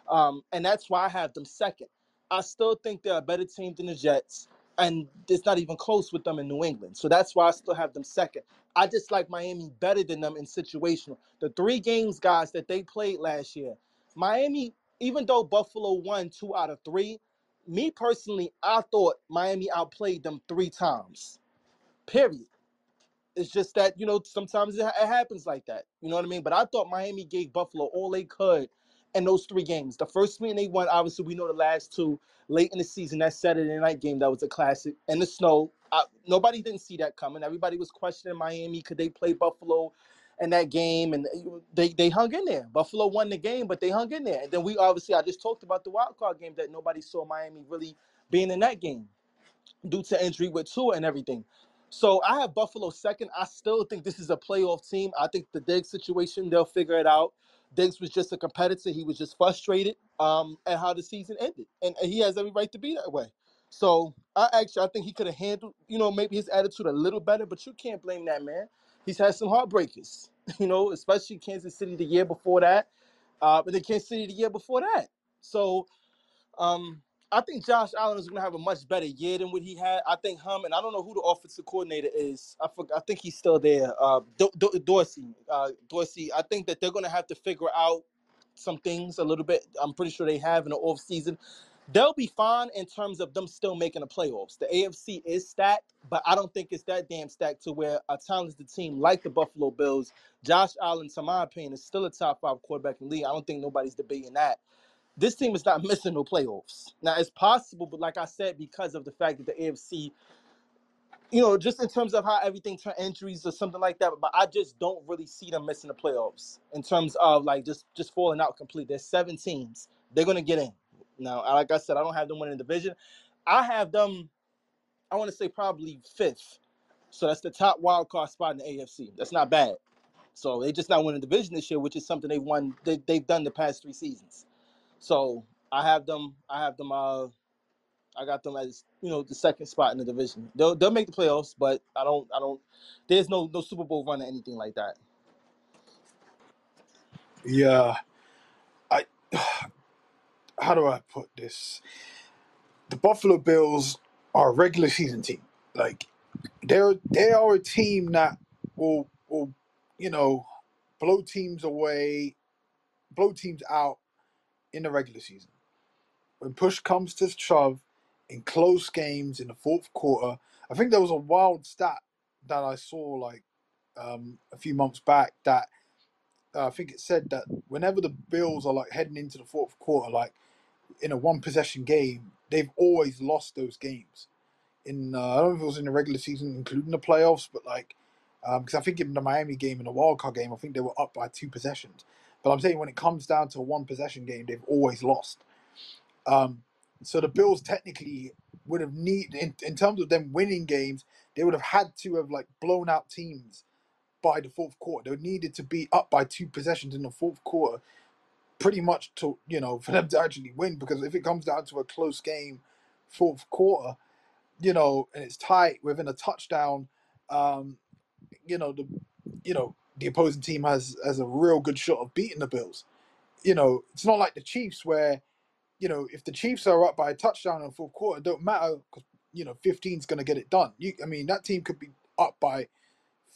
Um, and that's why I have them second. I still think they're a better team than the Jets and it's not even close with them in New England. So that's why I still have them second. I just like Miami better than them in situational. The three games, guys, that they played last year, Miami, even though Buffalo won two out of three, me personally, I thought Miami outplayed them three times. Period. It's just that you know sometimes it, it happens like that. You know what I mean? But I thought Miami gave Buffalo all they could in those three games. The first three they won. Obviously, we know the last two late in the season. That Saturday night game that was a classic. And the snow. I, nobody didn't see that coming. Everybody was questioning Miami. Could they play Buffalo? in that game, and eh, they they hung in there. Buffalo won the game, but they hung in there. And then we obviously I just talked about the wild card game that nobody saw Miami really being in that game due to injury with Tua and everything. So I have Buffalo second. I still think this is a playoff team. I think the Diggs situation, they'll figure it out. Diggs was just a competitor. He was just frustrated um, at how the season ended. And, he has every right to be that way. So I actually I think he could have handled, you know, maybe his attitude a little better, but you can't blame that man. He's had some heartbreakers, you know, especially Kansas City the year before that. Uh, but the Kansas City the year before that. So um, I think Josh Allen is going to have a much better year than what he had. I think him, and I don't know who the offensive coordinator is. I forgot, I think he's still there. Uh, Do- Do- Dorsey. Uh, Dorsey. I think that they're going to have to figure out some things a little bit. I'm pretty sure they have in the off season. They'll be fine in terms of them still making the playoffs. The AFC is stacked, but I don't think it's that damn stacked to where a talented team like the Buffalo Bills, Josh Allen, to my opinion, is still a top five quarterback in the league. I don't think nobody's debating that this team is not missing no playoffs. Now it's possible, but like I said, because of the fact that the AFC, you know, just in terms of how everything turned injuries or something like that, but I just don't really see them missing the playoffs in terms of like just just falling out complete. There's seven teams. They're gonna get in. Now, like I said, I don't have them winning the division. I have them, I want to say probably fifth. So that's the top wild card spot in the AFC. That's not bad. So they just not winning the division this year, which is something they've won they, they've done the past three seasons. So I have them. I have them. Uh, I got them as you know the second spot in the division. They'll they'll make the playoffs, but I don't. I don't. There's no no Super Bowl run or anything like that. Yeah, I. How do I put this? The Buffalo Bills are a regular season team. Like they're they are a team that will will you know, blow teams away, blow teams out in the regular season. When push comes to shove in close games in the fourth quarter, I think there was a wild stat that I saw like um, a few months back that uh, I think it said that whenever the Bills are like heading into the fourth quarter, like in a one possession game, they've always lost those games. In uh, I don't know if it was in the regular season, including the playoffs, but like because I think in the Miami game and the wild card game, I think they were up by two possessions. But I'm saying when it comes down to a one possession game, they've always lost. Um, so the Bills technically would have need in, in terms of them winning games, they would have had to have like blown out teams by the fourth quarter. They needed to be up by two possessions in the fourth quarter, pretty much to you know for them to actually win. Because if it comes down to a close game, fourth quarter, you know, and it's tight within a touchdown, um, you know the you know the opposing team has has a real good shot of beating the Bills. You know, it's not like the Chiefs where you know if the Chiefs are up by a touchdown in the fourth quarter, it don't matter because you know 15 is going to get it done. You, I mean, that team could be up by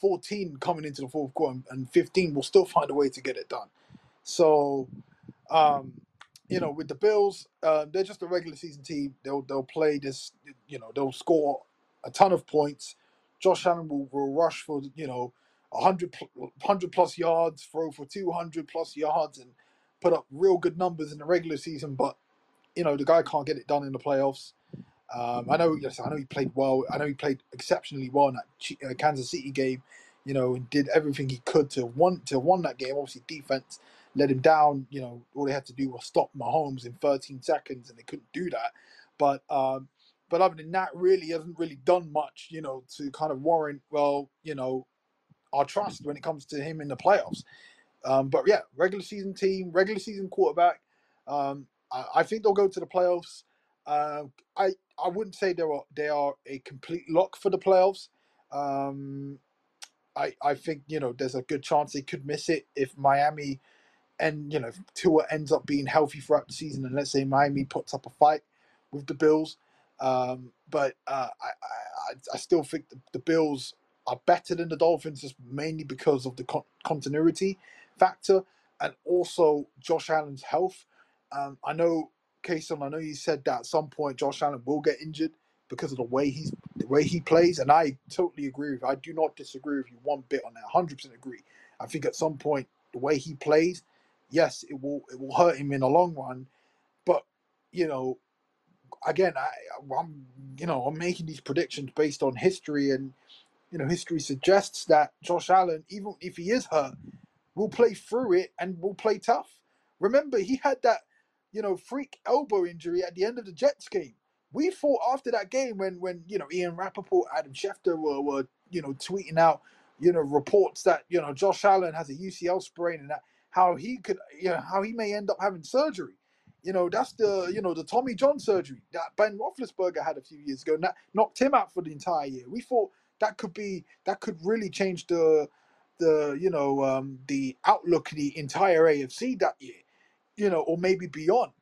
14 coming into the fourth quarter, and- and 15 will still find a way to get it done. So, um, you know, with the Bills, uh, they're just a regular season team. They'll they'll play this. You know, they'll score a ton of points. Josh Allen will, will rush for you know 100 pl- 100 plus yards, throw for 200 plus yards, and put up real good numbers in the regular season. But you know, the guy can't get it done in the playoffs. Um, I know, yes, I know he played well. I know he played exceptionally well in that uh, Kansas City game. You know, and did everything he could to won to won that game. Obviously, defense let him down. You know, all they had to do was stop Mahomes in 13 seconds, and they couldn't do that. But um, but other than that, really hasn't really done much. You know, to kind of warrant well, you know, our trust when it comes to him in the playoffs. Um, but yeah, regular season team, regular season quarterback. Um, I, I think they'll go to the playoffs. Uh, I I wouldn't say they are they are a complete lock for the playoffs. Um, I I think you know there's a good chance they could miss it if Miami and you know Tua ends up being healthy throughout the season, and let's say Miami puts up a fight with the Bills, um, but uh, I, I I still think the, the Bills are better than the Dolphins, just mainly because of the con- continuity factor and also Josh Allen's health. Um, I know, Kason, I know you said that at some point Josh Allen will get injured because of the way he's the way he plays, and I totally agree with. You. I do not disagree with you one bit on that. Hundred percent agree. I think at some point the way he plays yes, it will it will hurt him in the long run. But you know, again, I I'm you know I'm making these predictions based on history, and you know history suggests that Josh Allen, even if he is hurt, will play through it and will play tough. Remember, he had that you know freak elbow injury at the end of the Jets game. We thought after that game when when you know Ian Rapoport, Adam Schefter were, were you know tweeting out you know reports that you know Josh Allen has a UCL sprain and that how he could you know how he may end up having surgery. You know that's the you know the Tommy John surgery that Ben Roethlisberger had a few years ago. and That knocked him out for the entire year. We thought that could be that could really change the the you know um, the outlook of the entire AFC that year you know, or maybe beyond.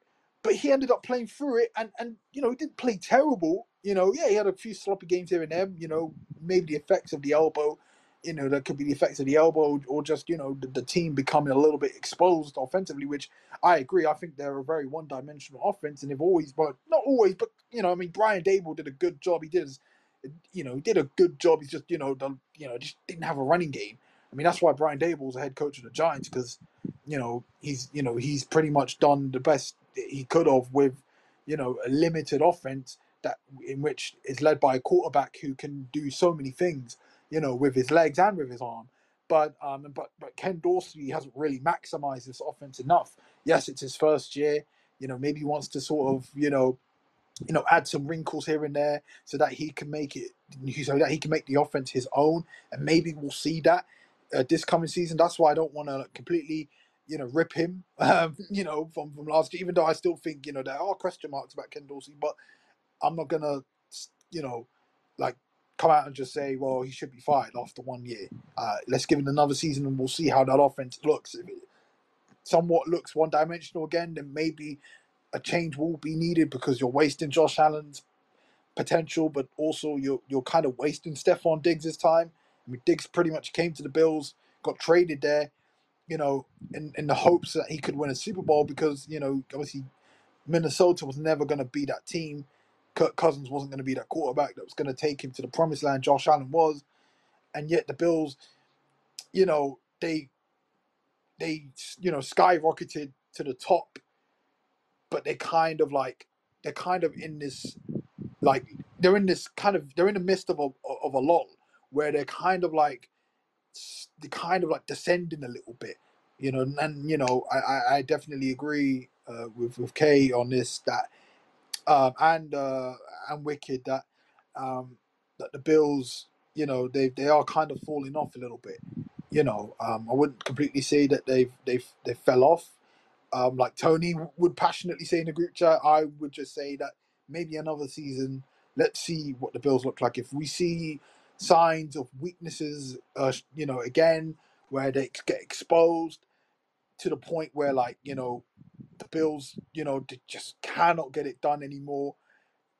But he ended up playing through it, and and you know, he didn't play terrible. You know, yeah, he had a few sloppy games here and there. You know, maybe the effects of the elbow. You know, that could be the effects of the elbow, or just you know the, the team becoming a little bit exposed offensively. Which I agree. I think they're a very one-dimensional offense, and they've always, but not always, but you know, I mean, Brian Daboll did a good job. He did, his, you know, he did a good job. He's just you know, the, you know, just didn't have a running game. I mean, that's why Brian Daboll was a head coach of the Giants because you know he's you know he's pretty much done the best he could have with you know a limited offense that in which is led by a quarterback who can do so many things you know with his legs and with his arm but um but but Ken Dorsey hasn't really maximized this offense enough yes it's his first year you know maybe he wants to sort of you know you know, add some wrinkles here and there so that he can make it, so that he can make the offense his own, and maybe we'll see that uh, this coming season. That's why I don't want to completely, you know, rip him, um, you know, from from last year. Even though I still think, you know, there are question marks about Ken Dorsey, but I'm not gonna, you know, like come out and just say, well, he should be fired after one year. Uh, let's give it another season, and we'll see how that offense looks. If it somewhat looks one dimensional again, then maybe a change will be needed because you're wasting Josh Allen's potential, but also you're you're kind of wasting Stefon Diggs' time. I mean, Diggs pretty much came to the Bills, got traded there, you know, in, in the hopes that he could win a Super Bowl because, you know, obviously Minnesota was never going to be that team. Kirk Cousins wasn't going to be that quarterback that was going to take him to the promised land. Josh Allen was. And yet the Bills, you know, they they you know skyrocketed to the top, but they're kind of like they're kind of in this like they're in this kind of they're in the midst of a of a lull where they're kind of like s- they kind of like descending a little bit, you know. And, and, you know, I I, I definitely agree uh, with with Kay on this that um, and uh, and Wicked that um, that the Bills, you know, they they are kind of falling off a little bit. You know, um, I wouldn't completely say that they've they've they fell off. Um, like Tony would passionately say in the group chat, I would just say that maybe another season. Let's see what the Bills look like. If we see signs of weaknesses, uh, you know, again where they get exposed to the point where, like, you know, the Bills, you know, just cannot get it done anymore,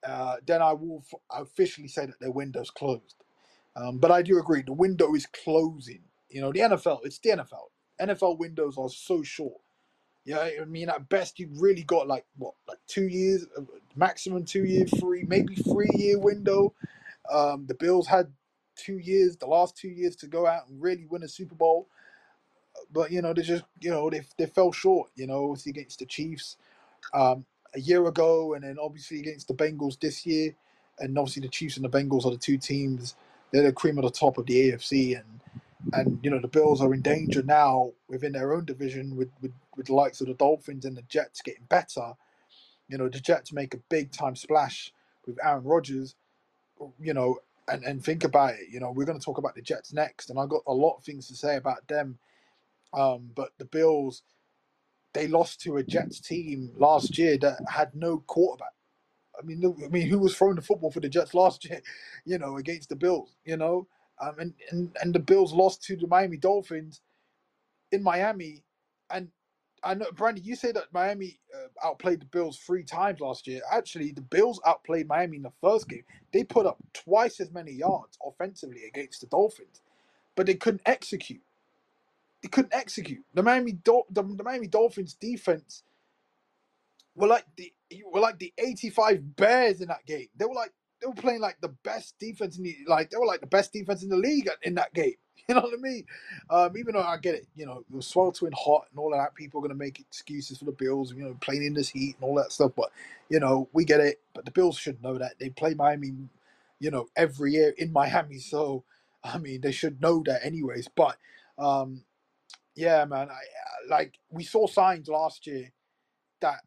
uh, then I will f- officially say that their window's closed. Um, but I do agree, the window is closing. You know, the NFL, it's the NFL. NFL windows are so short. Yeah, I mean, at best, you've really got like what, like two years, uh, maximum two year, three, maybe three year window. Um, the Bills had two years, the last two years, to go out and really win a Super Bowl, but you know, they just, you know, they they fell short. You know, against the Chiefs um, a year ago, and then obviously against the Bengals this year, and obviously the Chiefs and the Bengals are the two teams. They're the cream of the top of the AFC, and and you know the Bills are in danger now within their own division with with, with the likes of the Dolphins and the Jets getting better. You know the Jets make a big time splash with Aaron Rodgers. You know, and and think about it. You know we're going to talk about the Jets next, and I got a lot of things to say about them. Um, but the Bills, they lost to a Jets team last year that had no quarterback. I mean, I mean, who was throwing the football for the Jets last year? You know, against the Bills. You know, um, and and and the Bills lost to the Miami Dolphins in Miami, and I know Brandy, you say that Miami uh, outplayed the Bills three times last year. Actually, the Bills outplayed Miami in the first game. They put up twice as many yards offensively against the Dolphins, but they couldn't execute. They couldn't execute. The Miami Dol- the, the Miami Dolphins defense were like the were like the 85 Bears in that game. They were like they were playing like the best defense in the like they were like the best defense in the league in that game. You know what I mean? Um, even though I get it, you know, it was sweltering hot and all of that. People are gonna make excuses for the Bills, you know, playing in this heat and all that stuff. But you know, we get it. But the Bills should know that they play Miami, you know, every year in Miami. So I mean, they should know that anyways. But um, yeah, man, I- like we saw signs last year that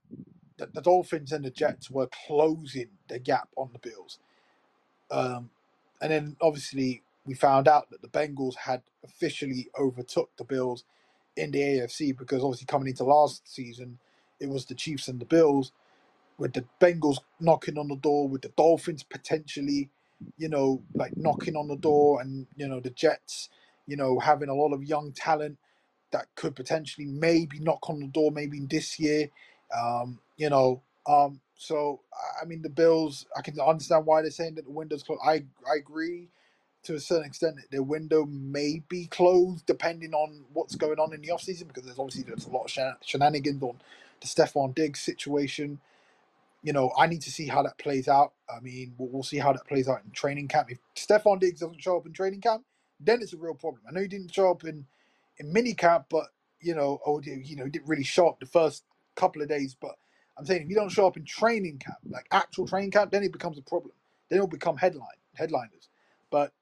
the, Dolphins and the Jets were closing the gap on the Bills. Um, and then obviously we found out that the Bengals had officially overtook the Bills in the AFC because obviously coming into last season, it was the Chiefs and the Bills with the Bengals knocking on the door, with the Dolphins potentially, you know, like knocking on the door, and you know the Jets, you know, having a lot of young talent that could potentially maybe knock on the door maybe this year. Um, you know, um, so I mean the Bills. I can understand why they're saying that the window's closed. I I agree to a certain extent that their window may be closed depending on what's going on in the offseason because there's obviously there's a lot of shen- shenanigans on the Stefon Diggs situation you know, I need to see how that plays out. I mean, we'll, we'll see how that plays out in training camp. If Stefon Diggs doesn't show up in training camp, then it's a real problem. I know he didn't show up in in mini camp, but you know, oh, you know, he didn't really show up the first couple of days. But I'm saying if you don't show up in training camp, like actual training camp, then it becomes a problem. Then it'll become headline headliners. But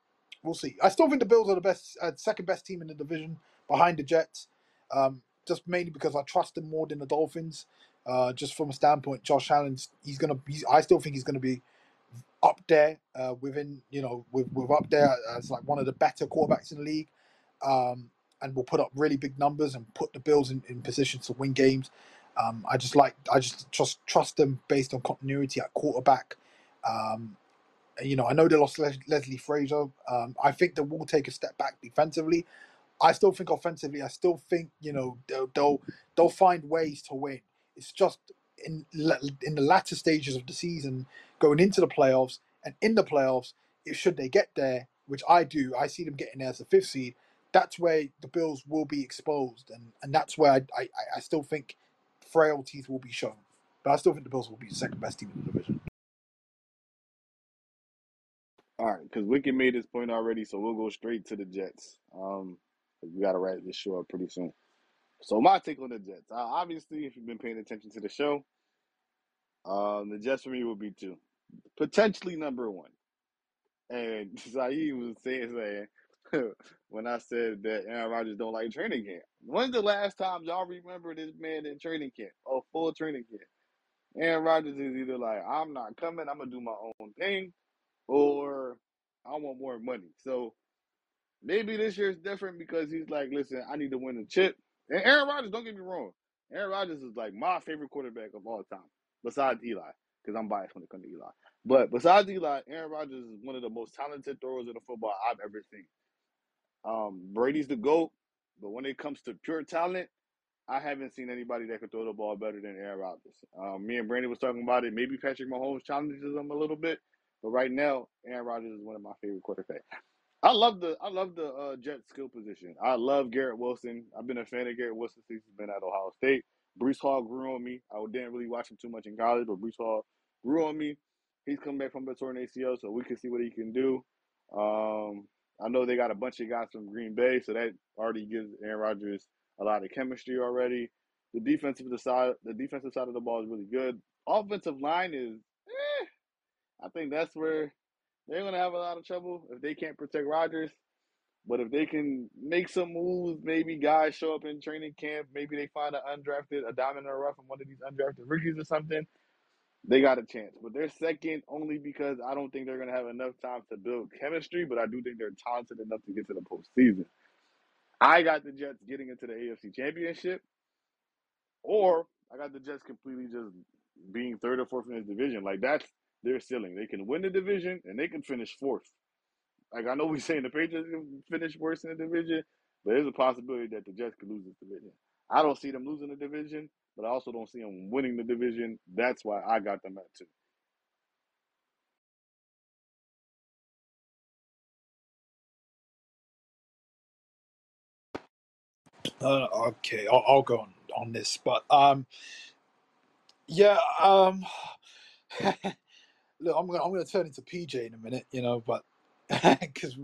we'll see. I still think the Bills are the best, uh, second best team in the division behind the Jets. Um, just mainly because I trust them more than the Dolphins. Uh, just from a standpoint, Josh Allen's he's gonna. He's, I still think he's gonna be up there uh, within you know with, with up there as like one of the better quarterbacks in the league, um, and will put up really big numbers and put the Bills in, in positions to win games. Um, I just like I just trust trust them based on continuity at quarterback. Um, you know, I know they lost Les- Leslie Frazier. Um, I think they will take a step back defensively. I still think offensively, I still think you know they'll they'll, they'll find ways to win. It's just in in the latter stages of the season, going into the playoffs and in the playoffs, if should they get there, which I do, I see them getting there as a fifth seed. that's where the Bills will be exposed, and, and that's where I, I, I still think frailties will be shown. But I still think the Bills will be the second best team in the division. All right, because Wicked made this point already, so we'll go straight to the Jets. Um, we got to wrap this show up pretty soon. So my take on the Jets. Uh, obviously, if you've been paying attention to the show, um, the Jets for me will be two, potentially number one. And Saeed was saying, saying when I said that Aaron Rodgers don't like training camp. When's the last time y'all remember this man in training camp? Oh, full training camp. Aaron Rodgers is either like, I'm not coming, I'm gonna do my own thing, or I want more money. So maybe this year's different because he's like, listen, I need to win a chip. And Aaron Rodgers, don't get me wrong, Aaron Rodgers is like my favorite quarterback of all time, besides Eli, because I'm biased when it comes to Eli. But besides Eli, Aaron Rodgers is one of the most talented throwers in the football I've ever seen. Um, Brady's the GOAT, but when it comes to pure talent, I haven't seen anybody that could throw the ball better than Aaron Rodgers. Um, me and Brandon was talking about it. Maybe Patrick Mahomes challenges him a little bit, but right now, Aaron Rodgers is one of my favorite quarterbacks. I love the I love the uh, Jet skill position. I love Garrett Wilson. I've been a fan of Garrett Wilson since he's been at Ohio State. Breece Hall grew on me. I didn't really watch him too much in college, but Breece Hall grew on me. He's come back from a torn ACL, so we can see what he can do. Um, I know they got a bunch of guys from Green Bay, so that already gives Aaron Rodgers a lot of chemistry already. The defensive side, the defensive side of the ball is really good. Offensive line is, eh, I think that's where they're gonna have a lot of trouble if they can't protect Rodgers. But if they can make some moves, maybe guys show up in training camp, maybe they find an undrafted, a diamond in the rough from one of these undrafted rookies or something, they got a chance. But they're second only because I don't think they're gonna have enough time to build chemistry, but I do think they're talented enough to get to the postseason. I got the Jets getting into the AFC championship, or I got the Jets completely just being third or fourth in this division. Like that's their ceiling. They can win the division and they can finish fourth. Like I know we're saying the Patriots can finish worse in the division, but there's a possibility that the Jets could lose this division. I don't see them losing the division, but I also don't see them winning the division. That's why I got them at two. Uh, okay, I'll, I'll go on, on this, but um, yeah, um, look, I'm gonna I'm gonna turn into PJ in a minute, you know, but because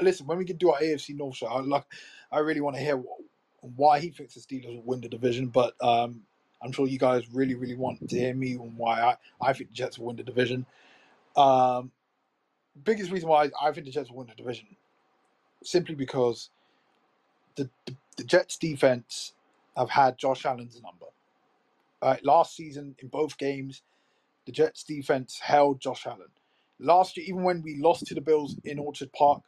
listen, when we can do our AFC North show, I like, I really want to hear wh- why he thinks the Steelers will win the division, but um, I'm sure you guys really, really want to hear me on why I, I think the Jets will win the division. Um, biggest reason why I think the Jets will win the division simply because the, the, the Jets defense have had Josh Allen's number. Uh, last season in both games, the Jets defense held Josh Allen. Last year, even when we lost to the Bills in Orchard Park,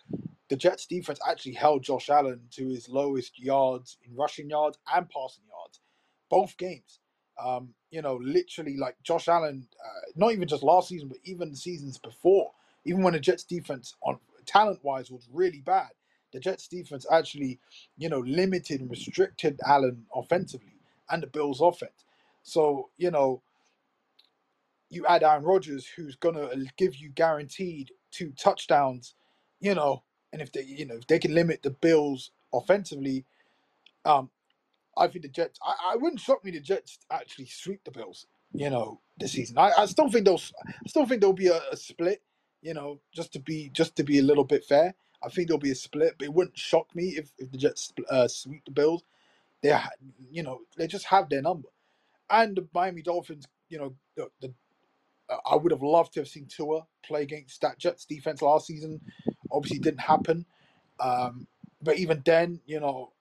the Jets defense actually held Josh Allen to his lowest yards in rushing yards and passing yards, both games. Um, you know, literally like Josh Allen, uh, not even just last season, but even seasons before, even when the Jets defense on talent wise was really bad, the Jets defense actually, you know, limited and restricted Allen offensively and the Bills offense. So, you know, you add Aaron Rodgers, who's gonna give you guaranteed two touchdowns, you know, and if they, you know, if they can limit the Bills offensively, um, I think the Jets. I, I wouldn't shock me the Jets actually sweep the Bills, you know, this season. I, I still think they'll, I still think there'll be a, a split, you know, just to be just to be a little bit fair. I think there'll be a split, but it wouldn't shock me if, if the Jets uh, sweep the Bills. They, you know, they just have their number, and the Miami Dolphins, you know, the, the uh, I would have loved to have seen Tua play against that Jets defense last season. Obviously, didn't happen. Um, but even then, you know,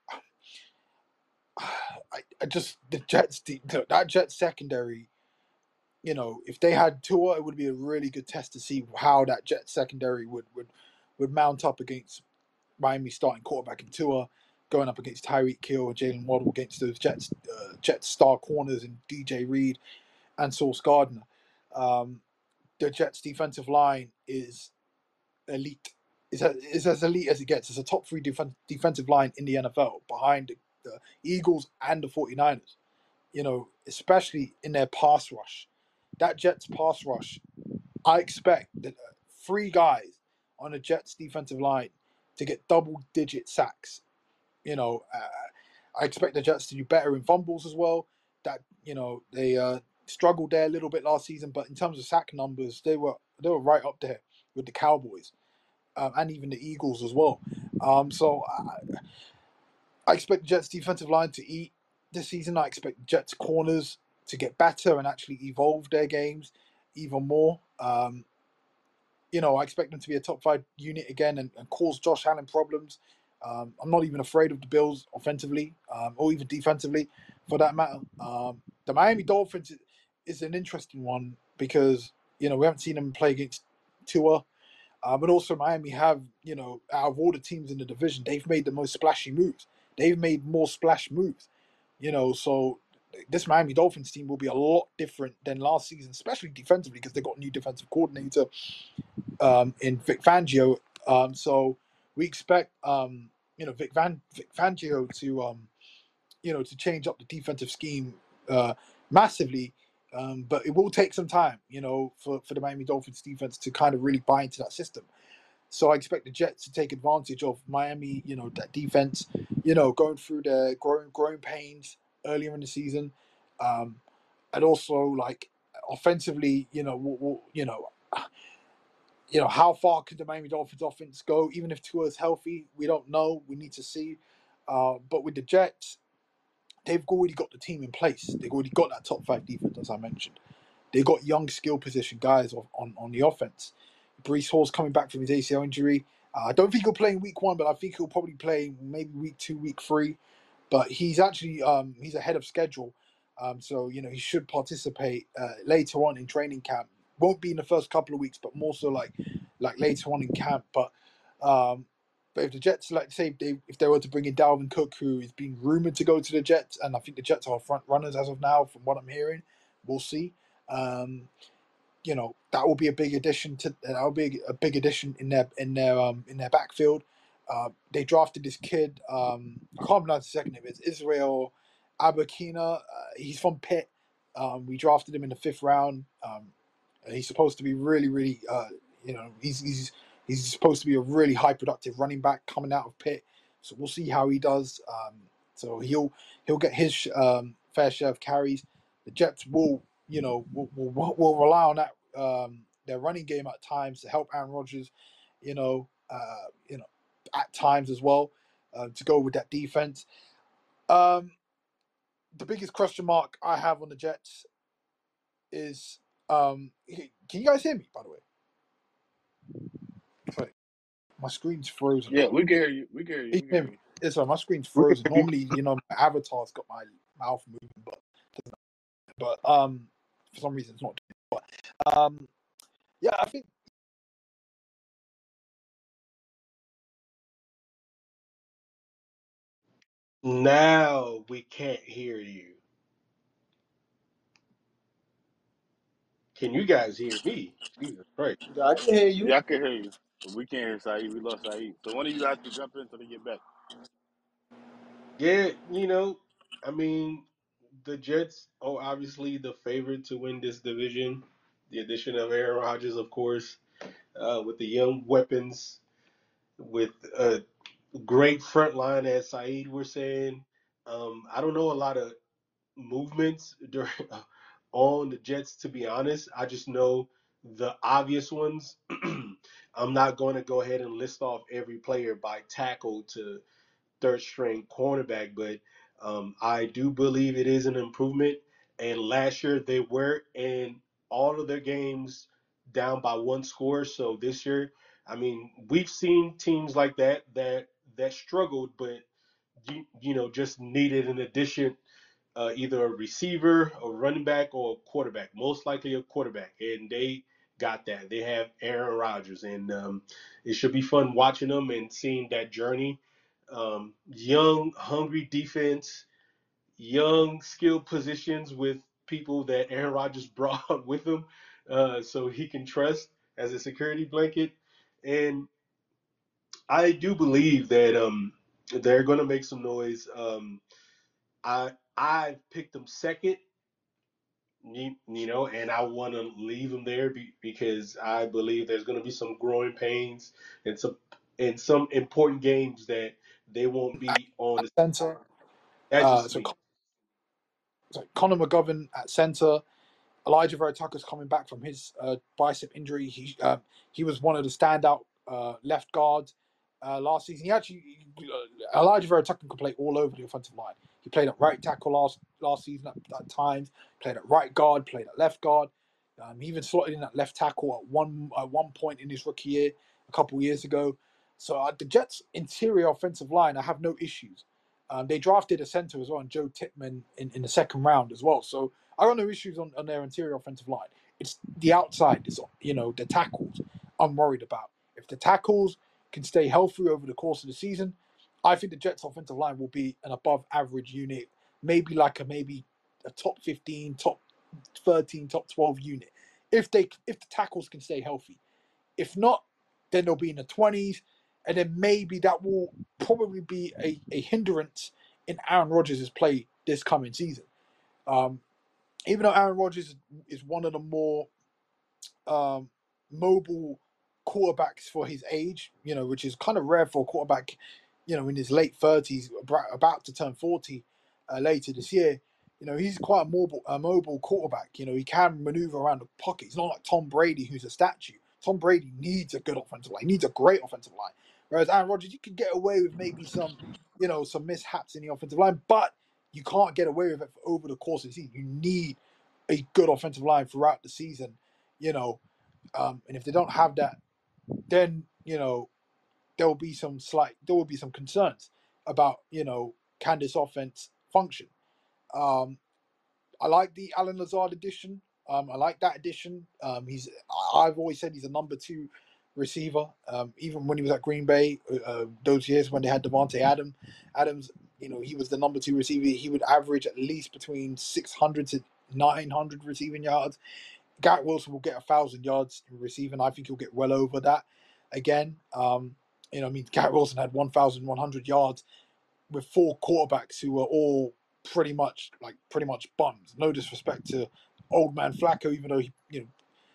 I, I just the Jets that Jets secondary. You know, if they had Tua, it would be a really good test to see how that Jets secondary would would would mount up against Miami starting quarterback in Tua, going up against Tyreek Hill and Jaylen Waddle against those Jets uh, Jets star corners and DJ Reed and Sauce Gardner. Um, the Jets defensive line is elite. Is as, is as elite as it gets. It's a top three defen- defensive line in the NFL behind the, Eagles and the 49ers. You know, especially in their pass rush. That Jets pass rush, I expect that three guys on the Jets defensive line to get double digit sacks. You know, uh, I expect the Jets to do better in fumbles as well. That you know they uh, struggled there a little bit last season, but in terms of sack numbers, they were they were right up there with the Cowboys um, and even the Eagles as well. Um, so I expect the Jets defensive line to eat this season. I expect Jets corners to get better and actually evolve their games even more. Um, you know, I expect them to be a top five unit again and, and cause Josh Allen problems. Um, I'm not even afraid of the Bills offensively um, or even defensively for that matter. Um, the Miami Dolphins is an interesting one because, you know, we haven't seen them play against Tua. Uh, but also, Miami have, you know, out of all the teams in the division, they've made the most splashy moves. They've made more splash moves, you know. So this Miami Dolphins team will be a lot different than last season, especially defensively because they got a new defensive coordinator um, in Vic Fangio. Um, so we expect, um, you know, Vic, Van, Vic Fangio to, um, you know, to change up the defensive scheme uh, massively. Um, but it will take some time, you know, for, for the Miami Dolphins defense to kind of really buy into that system. So I expect the Jets to take advantage of Miami, you know, that defense, you know, going through their growing growing pains earlier in the season, um, and also like offensively, you know, we'll, we'll, you know, you know, how far could the Miami Dolphins offense go? Even if Tua is healthy, we don't know. We need to see. Uh, but with the Jets, they've already got the team in place. They've already got that top five defense, as I mentioned. They've got young skill position guys on, on, on the offense. Breece Hall's coming back from his ACL injury. Uh, I don't think he'll play in week one, but I think he'll probably play maybe week two, week three. But he's actually um, he's ahead of schedule, um, so you know he should participate uh, later on in training camp. Won't be in the first couple of weeks, but more so like like later on in camp. But um, but if the Jets, like say, if they, if they were to bring in Dalvin Cook, who is being rumored to go to the Jets, and I think the Jets are front runners as of now, from what I'm hearing, we'll see. Um, you know that will be a big addition to that will be a big addition in their in their um in their backfield. Uh, they drafted this kid. Um, I can't pronounce his second name. It's Israel Abakina. Uh, he's from Pitt. Um, we drafted him in the fifth round. Um, he's supposed to be really, really. Uh, you know, he's he's he's supposed to be a really high productive running back coming out of Pitt. So we'll see how he does. Um, so he'll he'll get his um, fair share of carries. The Jets will you know, will, will, will rely on that um, their running game at times to help Aaron Rodgers, you know, uh, you know, at times as well uh, to go with that defense. Um, the biggest question mark I have on the Jets is, um, can you guys hear me? By the way, sorry, my screen's frozen. Yeah, we can hear you. We can hear you. Can hear me? Yeah, my screen's frozen. Normally, you know, my avatar's got my mouth moving, but but um, for some reason it's not. doing But um, yeah, I think Now we can't hear you. Can you guys hear me? Jesus Christ. I can hear you. Yeah, I can hear you. But we can't hear Saeed. We lost Saeed. So one of you guys can jump in until they get back. Yeah, you know, I mean, the Jets are obviously the favorite to win this division. The addition of Aaron Rodgers, of course, uh, with the young weapons, with a great front line, as Saeed was saying. Um, I don't know a lot of movements during, on the Jets, to be honest. I just know the obvious ones. I'm not going to go ahead and list off every player by tackle to third string cornerback, but um, I do believe it is an improvement. And last year they were in all of their games down by one score. So this year, I mean, we've seen teams like that that that struggled, but you, you know just needed an addition uh, either a receiver, a running back, or a quarterback. Most likely a quarterback, and they got that. They have Aaron Rodgers, and um, it should be fun watching them and seeing that journey. Um, young, hungry defense, young, skilled positions with people that Aaron Rodgers brought with him, uh, so he can trust as a security blanket. And I do believe that um, they're going to make some noise. Um, I I picked them second you, you know, and I want to leave them there be, because I believe there's going to be some growing pains and some and some important games that they won't be on the center. that's Uh, just so, me. so Connor McGovern at center. Alijah Vera-Tucker's coming back from his uh, bicep injury. He uh, he was one of the standout uh, left guards uh, last season. He actually uh, Elijah Vera Tucker could play all over the offensive line. He played at right tackle last last season at, at times. Played at right guard. Played at left guard. Um, he even slotted in at left tackle at one at one point in his rookie year a couple years ago. So uh, the Jets' interior offensive line, I have no issues. Um, they drafted a center as well, and Joe Tippmann in, in the second round as well. So I got no issues on, on their interior offensive line. It's the outside, is you know, the tackles I'm worried about. If the tackles can stay healthy over the course of the season, I think the Jets' offensive line will be an above average unit, maybe like a maybe a top 15, top 13, top 12 unit. If they if the tackles can stay healthy. If not, then they'll be in the 20s, and then maybe that will probably be a, a hindrance in Aaron Rodgers' play this coming season. Um, even though Aaron Rodgers is one of the more um, mobile quarterbacks for his age, you know, which is kind of rare for a quarterback, you know, in his late thirties, about to turn forty uh, later this year. You know, he's quite a mobile, a mobile quarterback. You know, he can maneuver around the pocket. He's not like Tom Brady, who's a statue. Tom Brady needs a good offensive line. He needs a great offensive line. Whereas Aaron Rodgers, you could get away with maybe some, you know, some mishaps in the offensive line, but you can't get away with it over the course of the season. You need a good offensive line throughout the season, you know. Um, and if they don't have that, then you know there will be some slight, there will be some concerns about you know can this offense function. Um, I like the Allen Lazard addition. Um, I like that addition. Um, he's I've always said he's a number two receiver. Um, even when he was at Green Bay, uh, uh, those years when they had Davante Adam, Adams, you know, he was the number two receiver. He would average at least between six hundred to nine hundred receiving yards. Garrett Wilson will get a thousand yards in receiving. I think he'll get well over that again. Um, you know, I mean, Garrett Wilson had one thousand one hundred yards with four quarterbacks who were all pretty much like pretty much bums. No disrespect to old man Flacco, even though he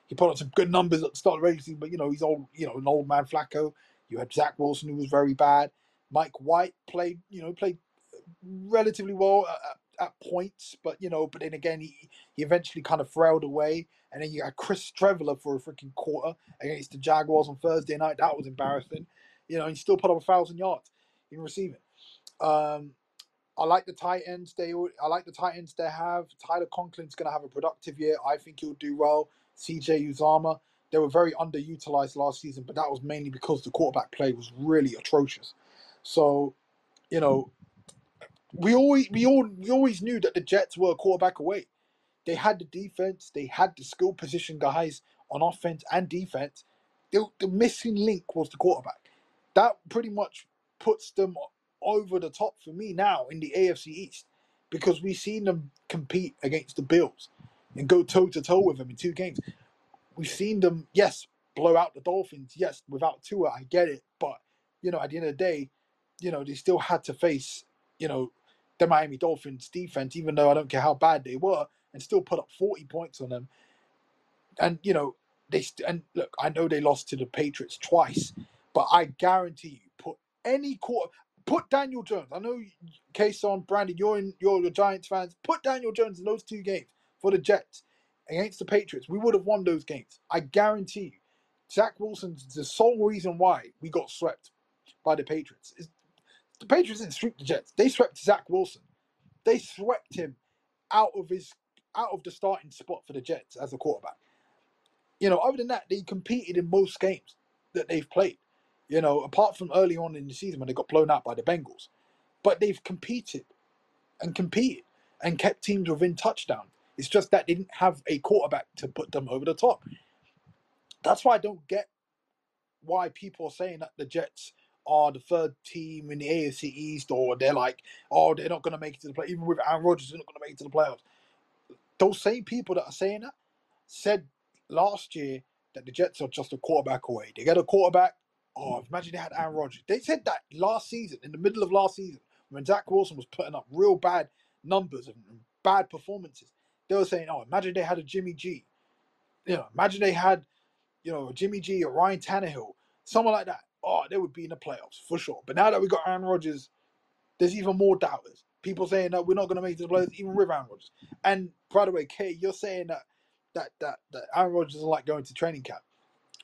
he put up some good numbers at the start of the season, but you know he's old, you know, an old man Flacco. You had Zach Wilson who was very bad. Mike White played, you know, played relatively well at, at points, but you know, but then again he he eventually kind of frailed away. And then you had Chris Streveler for a freaking quarter against the Jaguars on Thursday night. That was embarrassing. You know, he still put up a thousand yards in receiving. Um, I like the tight ends. They, I like the tight ends they have. Tyler Conklin's going to have a productive year. I think he'll do well. CJ Uzomah. They were very underutilized last season, but that was mainly because the quarterback play was really atrocious. So, you know, we always we all we always knew that the Jets were a quarterback away. They had the defense. They had the skill position guys on offense and defense. The, the missing link was the quarterback. That pretty much puts them over the top for me now in the AFC East because we've seen them compete against the Bills and go toe to toe with them in two games. We've seen them, yes, blow out the Dolphins, yes, without Tua, I get it, but you know, at the end of the day, you know, they still had to face, you know, the Miami Dolphins defense, even though I don't care how bad they were, and still put up 40 points on them. And you know, they st- and look, I know they lost to the Patriots twice, but I guarantee you, put any quarter, put Daniel Jones. I know Kason, Brandon, you're in, you're the Giants fans. Put Daniel Jones in those two games for the Jets against the Patriots. We would have won those games. I guarantee you. Zach Wilson's the sole reason why we got swept by the Patriots. Is the Patriots didn't sweep the Jets. They swept Zach Wilson. They swept him out of his out of the starting spot for the Jets as a quarterback. You know, other than that, they competed in most games that they've played. You know, apart from early on in the season when they got blown out by the Bengals, but they've competed and competed and kept teams within touchdown. It's just that they didn't have a quarterback to put them over the top. That's why I don't get why people are saying that the Jets are the third team in the AFC East, or they're like, oh, they're not going to make it to the play. Even with Aaron Rodgers, they're not going to make it to the playoffs. Those same people that are saying that said last year that the Jets are just a quarterback away. They get a quarterback. Oh, imagine they had Aaron Rodgers. They said that last season, in the middle of last season, when Zach Wilson was putting up real bad numbers and and bad performances. They were saying, oh, imagine they had a Jimmy G. You know, imagine they had, you know, Jimmy G or Ryan Tannehill, someone like that. oh, they would be in the playoffs for sure. But now that we got Aaron Rodgers, there's even more doubters. People saying that we're not going to make the playoffs even with Aaron Rodgers. And by the way, Kay, you're saying that that that that Aaron Rodgers doesn't like going to training camp.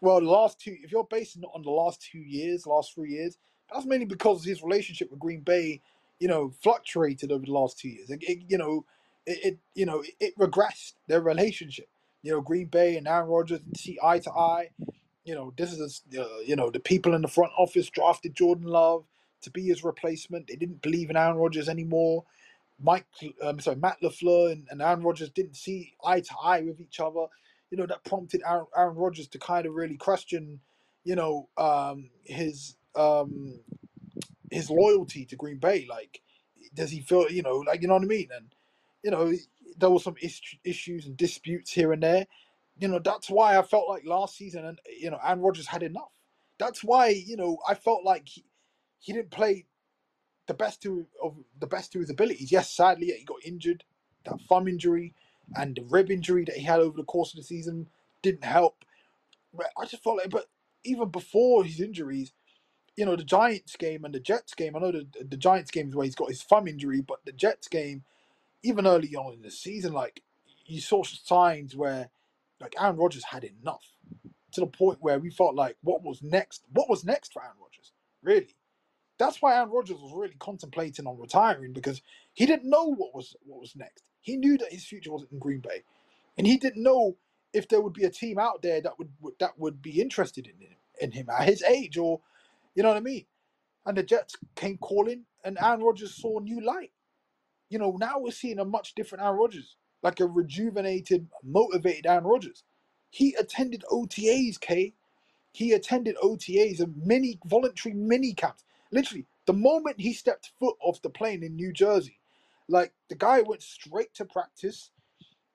Well, the last two, if you're basing it on the last two years, last three years, that's mainly because his relationship with Green Bay, you know, fluctuated over the last two years. It, it- you know, it, it you know it, it regressed their relationship. You know, Green Bay and Aaron Rodgers see eye to eye. You know, this is uh, you know the people in the front office drafted Jordan Love to be his replacement. They didn't believe in Aaron Rodgers anymore. Mike, um, sorry, Matt LaFleur and, and Aaron Rodgers didn't see eye to eye with each other. You know, that prompted Aaron, Aaron Rodgers to kind of really question, you know, um, his um, his loyalty to Green Bay. Like, does he feel, you know, like you know what I mean? And you know, there were some is- issues and disputes here and there. You know, that's why I felt like last season, and you know, Aaron Rodgers had enough. That's why you know I felt like he, he didn't play the best to of the best to his abilities. Yes, sadly, he got injured. That thumb injury and the rib injury that he had over the course of the season didn't help. But I just felt like, but even before his injuries, you know, the Giants game and the Jets game. I know the the Giants game is where he's got his thumb injury, but the Jets game, even early on in the season, like you saw signs where like Aaron Rodgers had enough to the point where we felt like what was next? What was next for Aaron Rodgers? Really? That's why Aaron Rodgers was really contemplating on retiring because he didn't know what was what was next. He knew that his future wasn't in Green Bay, and he didn't know if there would be a team out there that would would- that would be interested in him in him at his age or you know what I mean. And the Jets came calling, and Aaron Rodgers saw new light. You know, now we're seeing a much different Aaron Rodgers, like a rejuvenated, motivated Aaron Rodgers. He attended OTAs, Kay he attended OTAs and many voluntary mini camps. Literally, the moment he stepped foot off the plane in New Jersey, like the guy went straight to practice,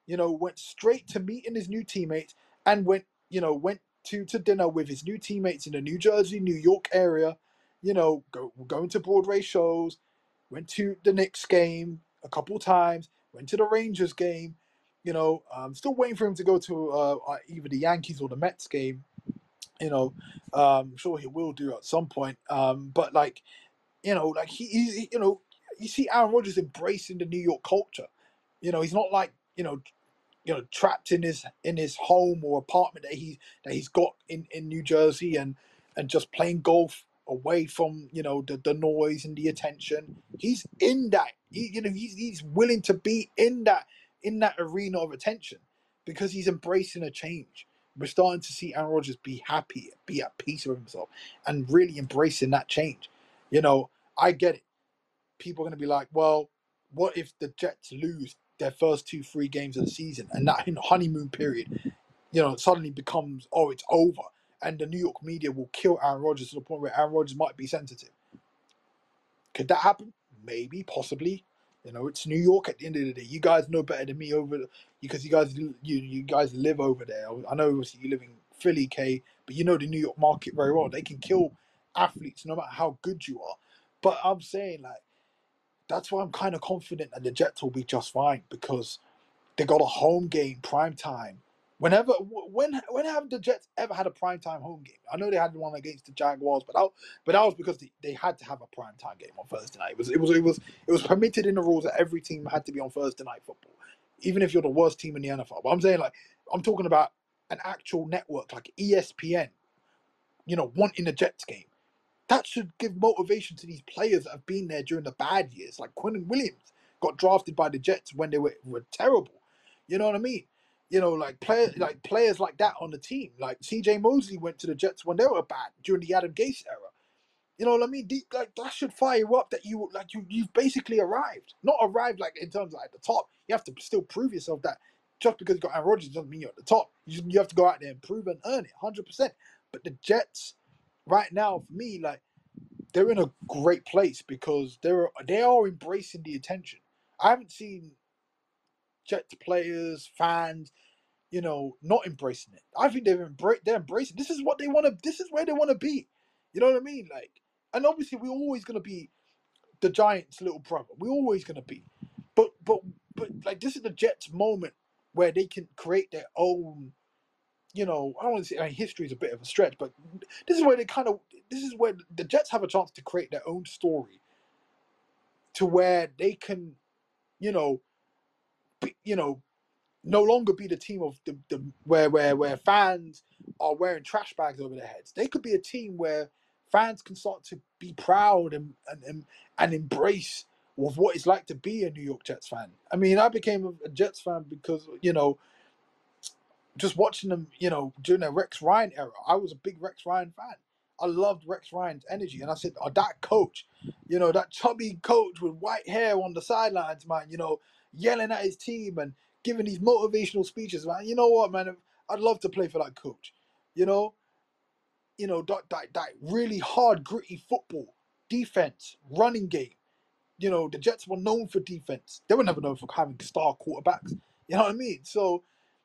you know, went straight to meeting his new teammates and went, you know, went to, to dinner with his new teammates in the New Jersey, New York area, you know, go, going to Broadway shows, went to the Knicks game a couple times, went to the Rangers game, you know, um, still waiting for him to go to uh, uh, either the Yankees or the Mets game you know um I'm sure he will do at some point um but like you know like he, he you know you see aaron Rodgers embracing the new york culture. You know he's not like you know you know trapped in his in his home or apartment that he that he's got in in new jersey and and just playing golf away from you know the, the noise and the attention he's in that he, you know he's, he's willing to be in that in that arena of attention because he's embracing a change we're starting to see Aaron Rodgers be happy, be at peace with himself, and really embracing that change. You know, I get it. People are going to be like, well, what if the Jets lose their first two, three games of the season and that honeymoon period, you know, suddenly becomes, oh, it's over. And the New York media will kill Aaron Rodgers to the point where Aaron Rodgers might be sensitive. Could that happen? Maybe, possibly. You know, it's New York at the end of the day. You guys know better than me over because you guys you you guys live over there. I know obviously you live in Philly, K, but you know the New York market very well. They can kill athletes no matter how good you are. But I'm saying like that's why I'm kind of confident that the Jets will be just fine because they got a home game, prime time. Whenever, when, when have the Jets ever had a prime time home game? I know they had one against the Jaguars, but that, but that was because they, they had to have a prime time game on Thursday night. It was, it was, it was, it was permitted in the rules that every team had to be on Thursday night football, even if you're the worst team in the NFL. But I'm saying like, I'm talking about an actual network like ESPN, you know, wanting a Jets game. That should give motivation to these players that have been there during the bad years, like Quinnen Williams got drafted by the Jets when they were, were terrible. You know what I mean? You know, like player like players like that on the team. Like CJ Mosley went to the Jets when they were bad during the Adam Gase era. You know what I mean? Like that should fire you up that you like you you've basically arrived. Not arrived like in terms of at the top. You have to still prove yourself that just because you got Aaron Rodgers doesn't mean you're at the top. You, you have to go out there and prove and earn it, hundred percent. But the Jets, right now, for me, like they're in a great place because they're they are embracing the attention. I haven't seen Jets players, fans, you know, not embracing it. I think they've embraced they're embracing. This is what they want to. This is where they want to be. You know what I mean? Like, and obviously we're always gonna be the Giants' little brother. We're always gonna be, but but but like this is the Jets' moment where they can create their own. You know, I don't want to say mean, history is a bit of a stretch, but this is where they kind of this is where the Jets have a chance to create their own story to where they can, you know, be, you know, no longer be the team of the, the where where where fans are wearing trash bags over their heads. They could be a team where fans can start to be proud and and and, and embrace of what it's like to be a New York Jets fan. I mean, I became a, Jets fan because you know just watching them, you know, during the Rex Ryan era, I was a big Rex Ryan fan. I loved Rex Ryan's energy, and I said, "Oh, that coach, you know, that chubby coach with white hair on the sidelines, man, you know, yelling at his team and giving these motivational speeches, man. You know what, man? I'd love to play for that coach. You know, you know that that, that really hard, gritty football, defense, running game you know, the Jets were known for defense. They were never known for having star quarterbacks. You know what I mean? So,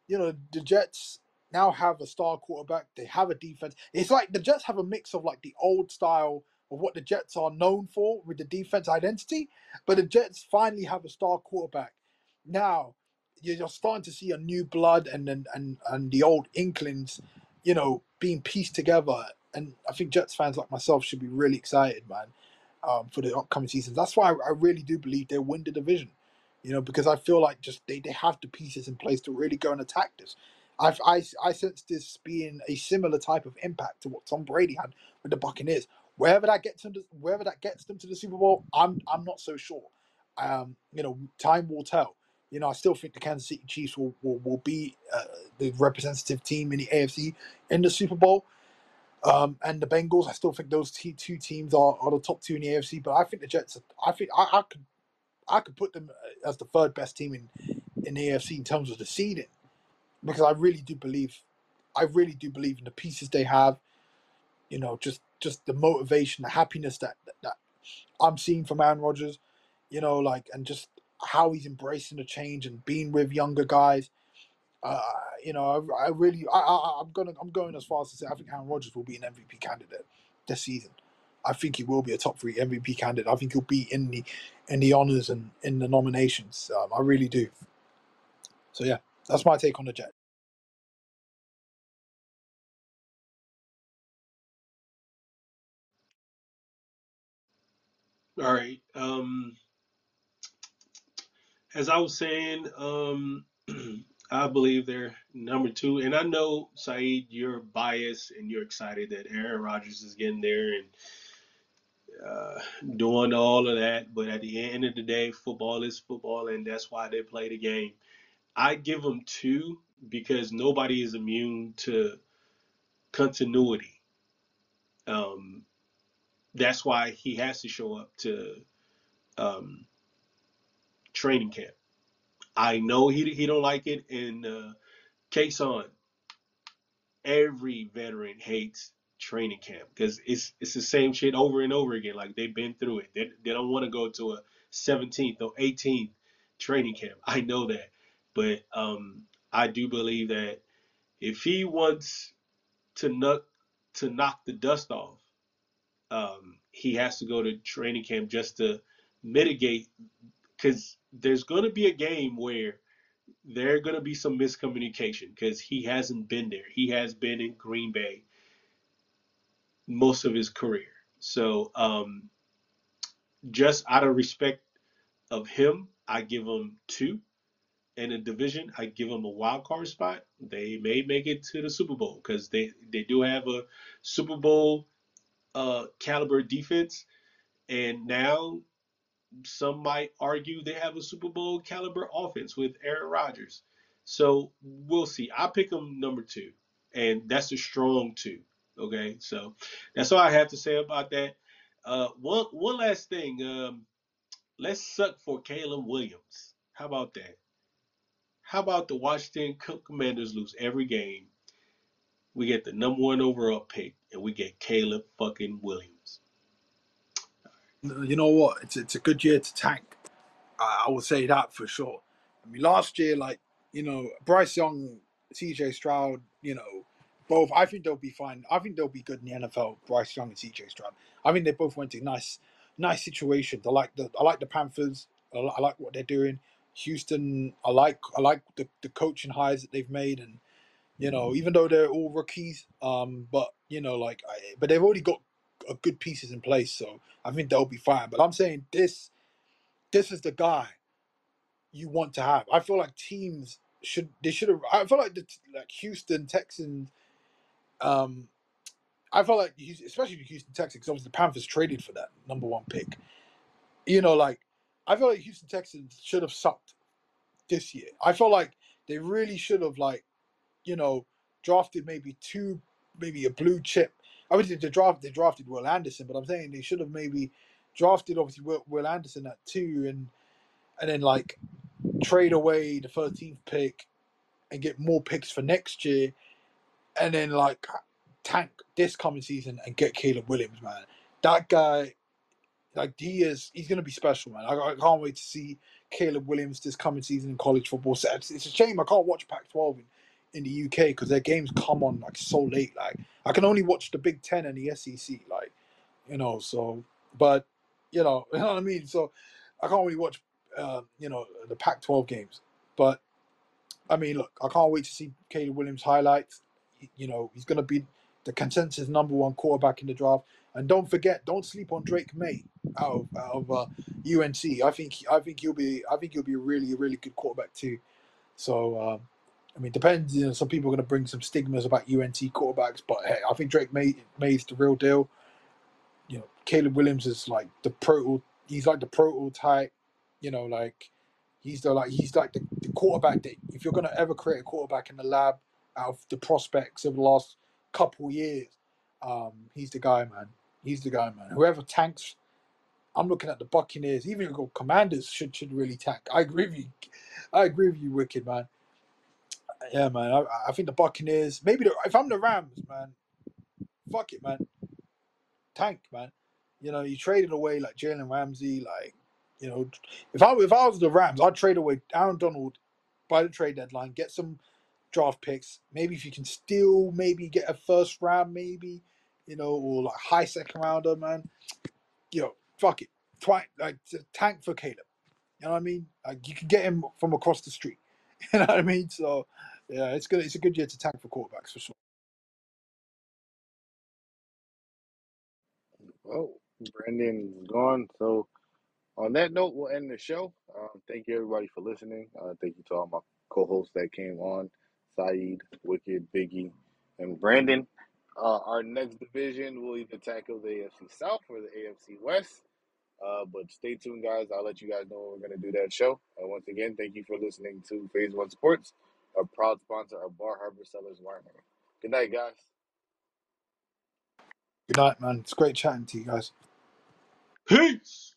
you know, the Jets now have a star quarterback. They have a defense. It's like the Jets have a mix of like the old style of what the Jets are known for with the defense identity, but the Jets finally have a star quarterback. Now, you're starting to see a new blood and and and, and the old Inklings, you know, being pieced together. And I think Jets fans like myself should be really excited, man um, for the upcoming seasons. That's why I, I really do believe they'll win the division. You know, because I feel like just they, they have the pieces in place to really go and attack this. I've, I I sense this being a similar type of impact to what Tom Brady had with the Buccaneers. Wherever that gets them, to, wherever that gets them to the Super Bowl, I'm I'm not so sure. Um, you know, time will tell. You know, I still think the Kansas City Chiefs will will, will be uh, the representative team in the AFC in the Super Bowl. Um, and the Bengals, I still think those two, two teams are, are the top two in the AFC. But I think the Jets, I think I, I could I could put them as the third best team in in the AFC in terms of the seeding, because I really do believe, I really do believe in the pieces they have. You know, just just the motivation, the happiness that that, that I'm seeing from Aaron Rodgers. You know, like and just how he's embracing the change and being with younger guys. Uh, you know, I, I really, I, I, I'm gonna, I'm going as far as to say I think Aaron Rodgers will be an MVP candidate this season. I think he will be a top three MVP candidate. I think he'll be in the, in the honors and in the nominations. Um, I really do. So yeah, that's my take on the Jet. All right. Um, as I was saying, um, I believe they're number two, and I know Saeed, you're biased and you're excited that Aaron Rodgers is getting there and uh, doing all of that. But at the end of the day, football is football, and that's why they play the game. I give them two because nobody is immune to continuity. Um, that's why he has to show up to um, training camp. I know he he don't like it, and uh, Kason every veteran hates training camp because it's it's the same shit over and over again. Like they've been through it. They, they don't want to go to a 17th or 18th training camp. I know that, but um, I do believe that if he wants to knock to knock the dust off, um, he has to go to training camp just to mitigate because there's going to be a game where there are going to be some miscommunication because he hasn't been there. He has been in Green Bay most of his career. So um, just out of respect of him, I give him two. In a division, I give them a wild card spot. They may make it to the Super Bowl because they, they do have a Super Bowl uh, caliber defense. And now some might argue they have a Super Bowl caliber offense with Aaron Rodgers. So we'll see. I pick them number two, and that's a strong two. Okay, so that's all I have to say about that. Uh, one one last thing. Um, let's suck for Caleb Williams. How about that? How about the Washington Commanders lose every game? We get the number one overall pick, and we get Caleb fucking Williams. You know what? It's it's a good year to tank. I, I will say that for sure. I mean, last year, like you know, Bryce Young, C.J. Stroud, you know, both. I think they'll be fine. I think they'll be good in the NFL. Bryce Young and C.J. Stroud. I think they both went to nice, nice situations. I like the I like the Panthers. I, I like what they're doing. Houston. I like I like the, the coaching hires that they've made, and you know, even though they're all rookies, um, but you know, like, I, but they've already got a good pieces in place, so I think they'll be fine. But I'm saying this this is the guy you want to have. I feel like teams should they should have. I feel like the like Houston Texans. Um, I felt like Houston- especially the Houston Texans, 'cause obviously the Panthers traded for that number one pick. You know, like I feel like Houston Texans should have sucked this year. I feel like they really should have like, you know, drafted maybe two, maybe a blue chip. Obviously, they draft they drafted Will Anderson, but I'm saying they should have maybe drafted obviously Will, Will Anderson at two, and and then like trade away the 13th pick and get more picks for next year, and then like tank this coming season and get Caleb Williams, man. That guy, like he is, he's gonna be special, man. I, I can't wait to see Caleb Williams this coming season in college football. So it's, it's a shame I can't watch Pac-12 in, in the UK because their games come on like so late. Like I can only watch the Big Ten and the SEC, like you know. So, but you know, you know what I mean. So I can't really watch, uh, you know, the Pac-12 games. But I mean, look, I can't wait to see Caleb Williams highlights. You know, he's going to be the consensus number one quarterback in the draft. And don't forget, don't sleep on Drake Maye out of, out of uh, UNC. I think I think he'll be I think he'll be a really really good quarterback too. So um, I mean, depends. You know, some people are going to bring some stigmas about UNT quarterbacks, but hey, I think Drake Maye Maye's the real deal. You know, Caleb Williams is like the proto. He's like the prototype. You know, like he's the like he's like the, the quarterback that if you're going to ever create a quarterback in the lab out of the prospects of the last couple years, um, he's the guy, man. He's the guy, man. Whoever tanks, I'm looking at the Buccaneers. Even the Commanders should should really tank. I agree with you. I agree with you, Wicked man. Yeah, man. I, I think the Buccaneers. Maybe the, if I'm the Rams, man, fuck it, man. Tank, man. You know, you traded away like Jalen Ramsey, like you know, if I if I was the Rams, I'd trade away Aaron Donald by the trade deadline, get some draft picks. Maybe if you can still maybe get a first round, maybe you know, or like high second rounder, man. You know, fuck it, Twi- like tank for Caleb. You know what I mean? Like you can get him from across the street. You know what I mean? So yeah, it's good. It's a good year to tank for quarterbacks for sure. Well, Brandon's gone. So on that note, we'll end the show. Um, thank you everybody for listening. Uh, thank you to all my co-hosts that came on, Saeed, Wicked, Biggie, and Brandon. Uh, our next division will either tackle the AFC South or the AFC West. Uh, but stay tuned, guys. I'll let you guys know when we're going to do that show. Uh, once again, thank you for listening to Phase One Sports, a proud sponsor of Bar Harbor Cellars Winery. Good night, guys. Good night, man. It's great chatting to you guys. Peace.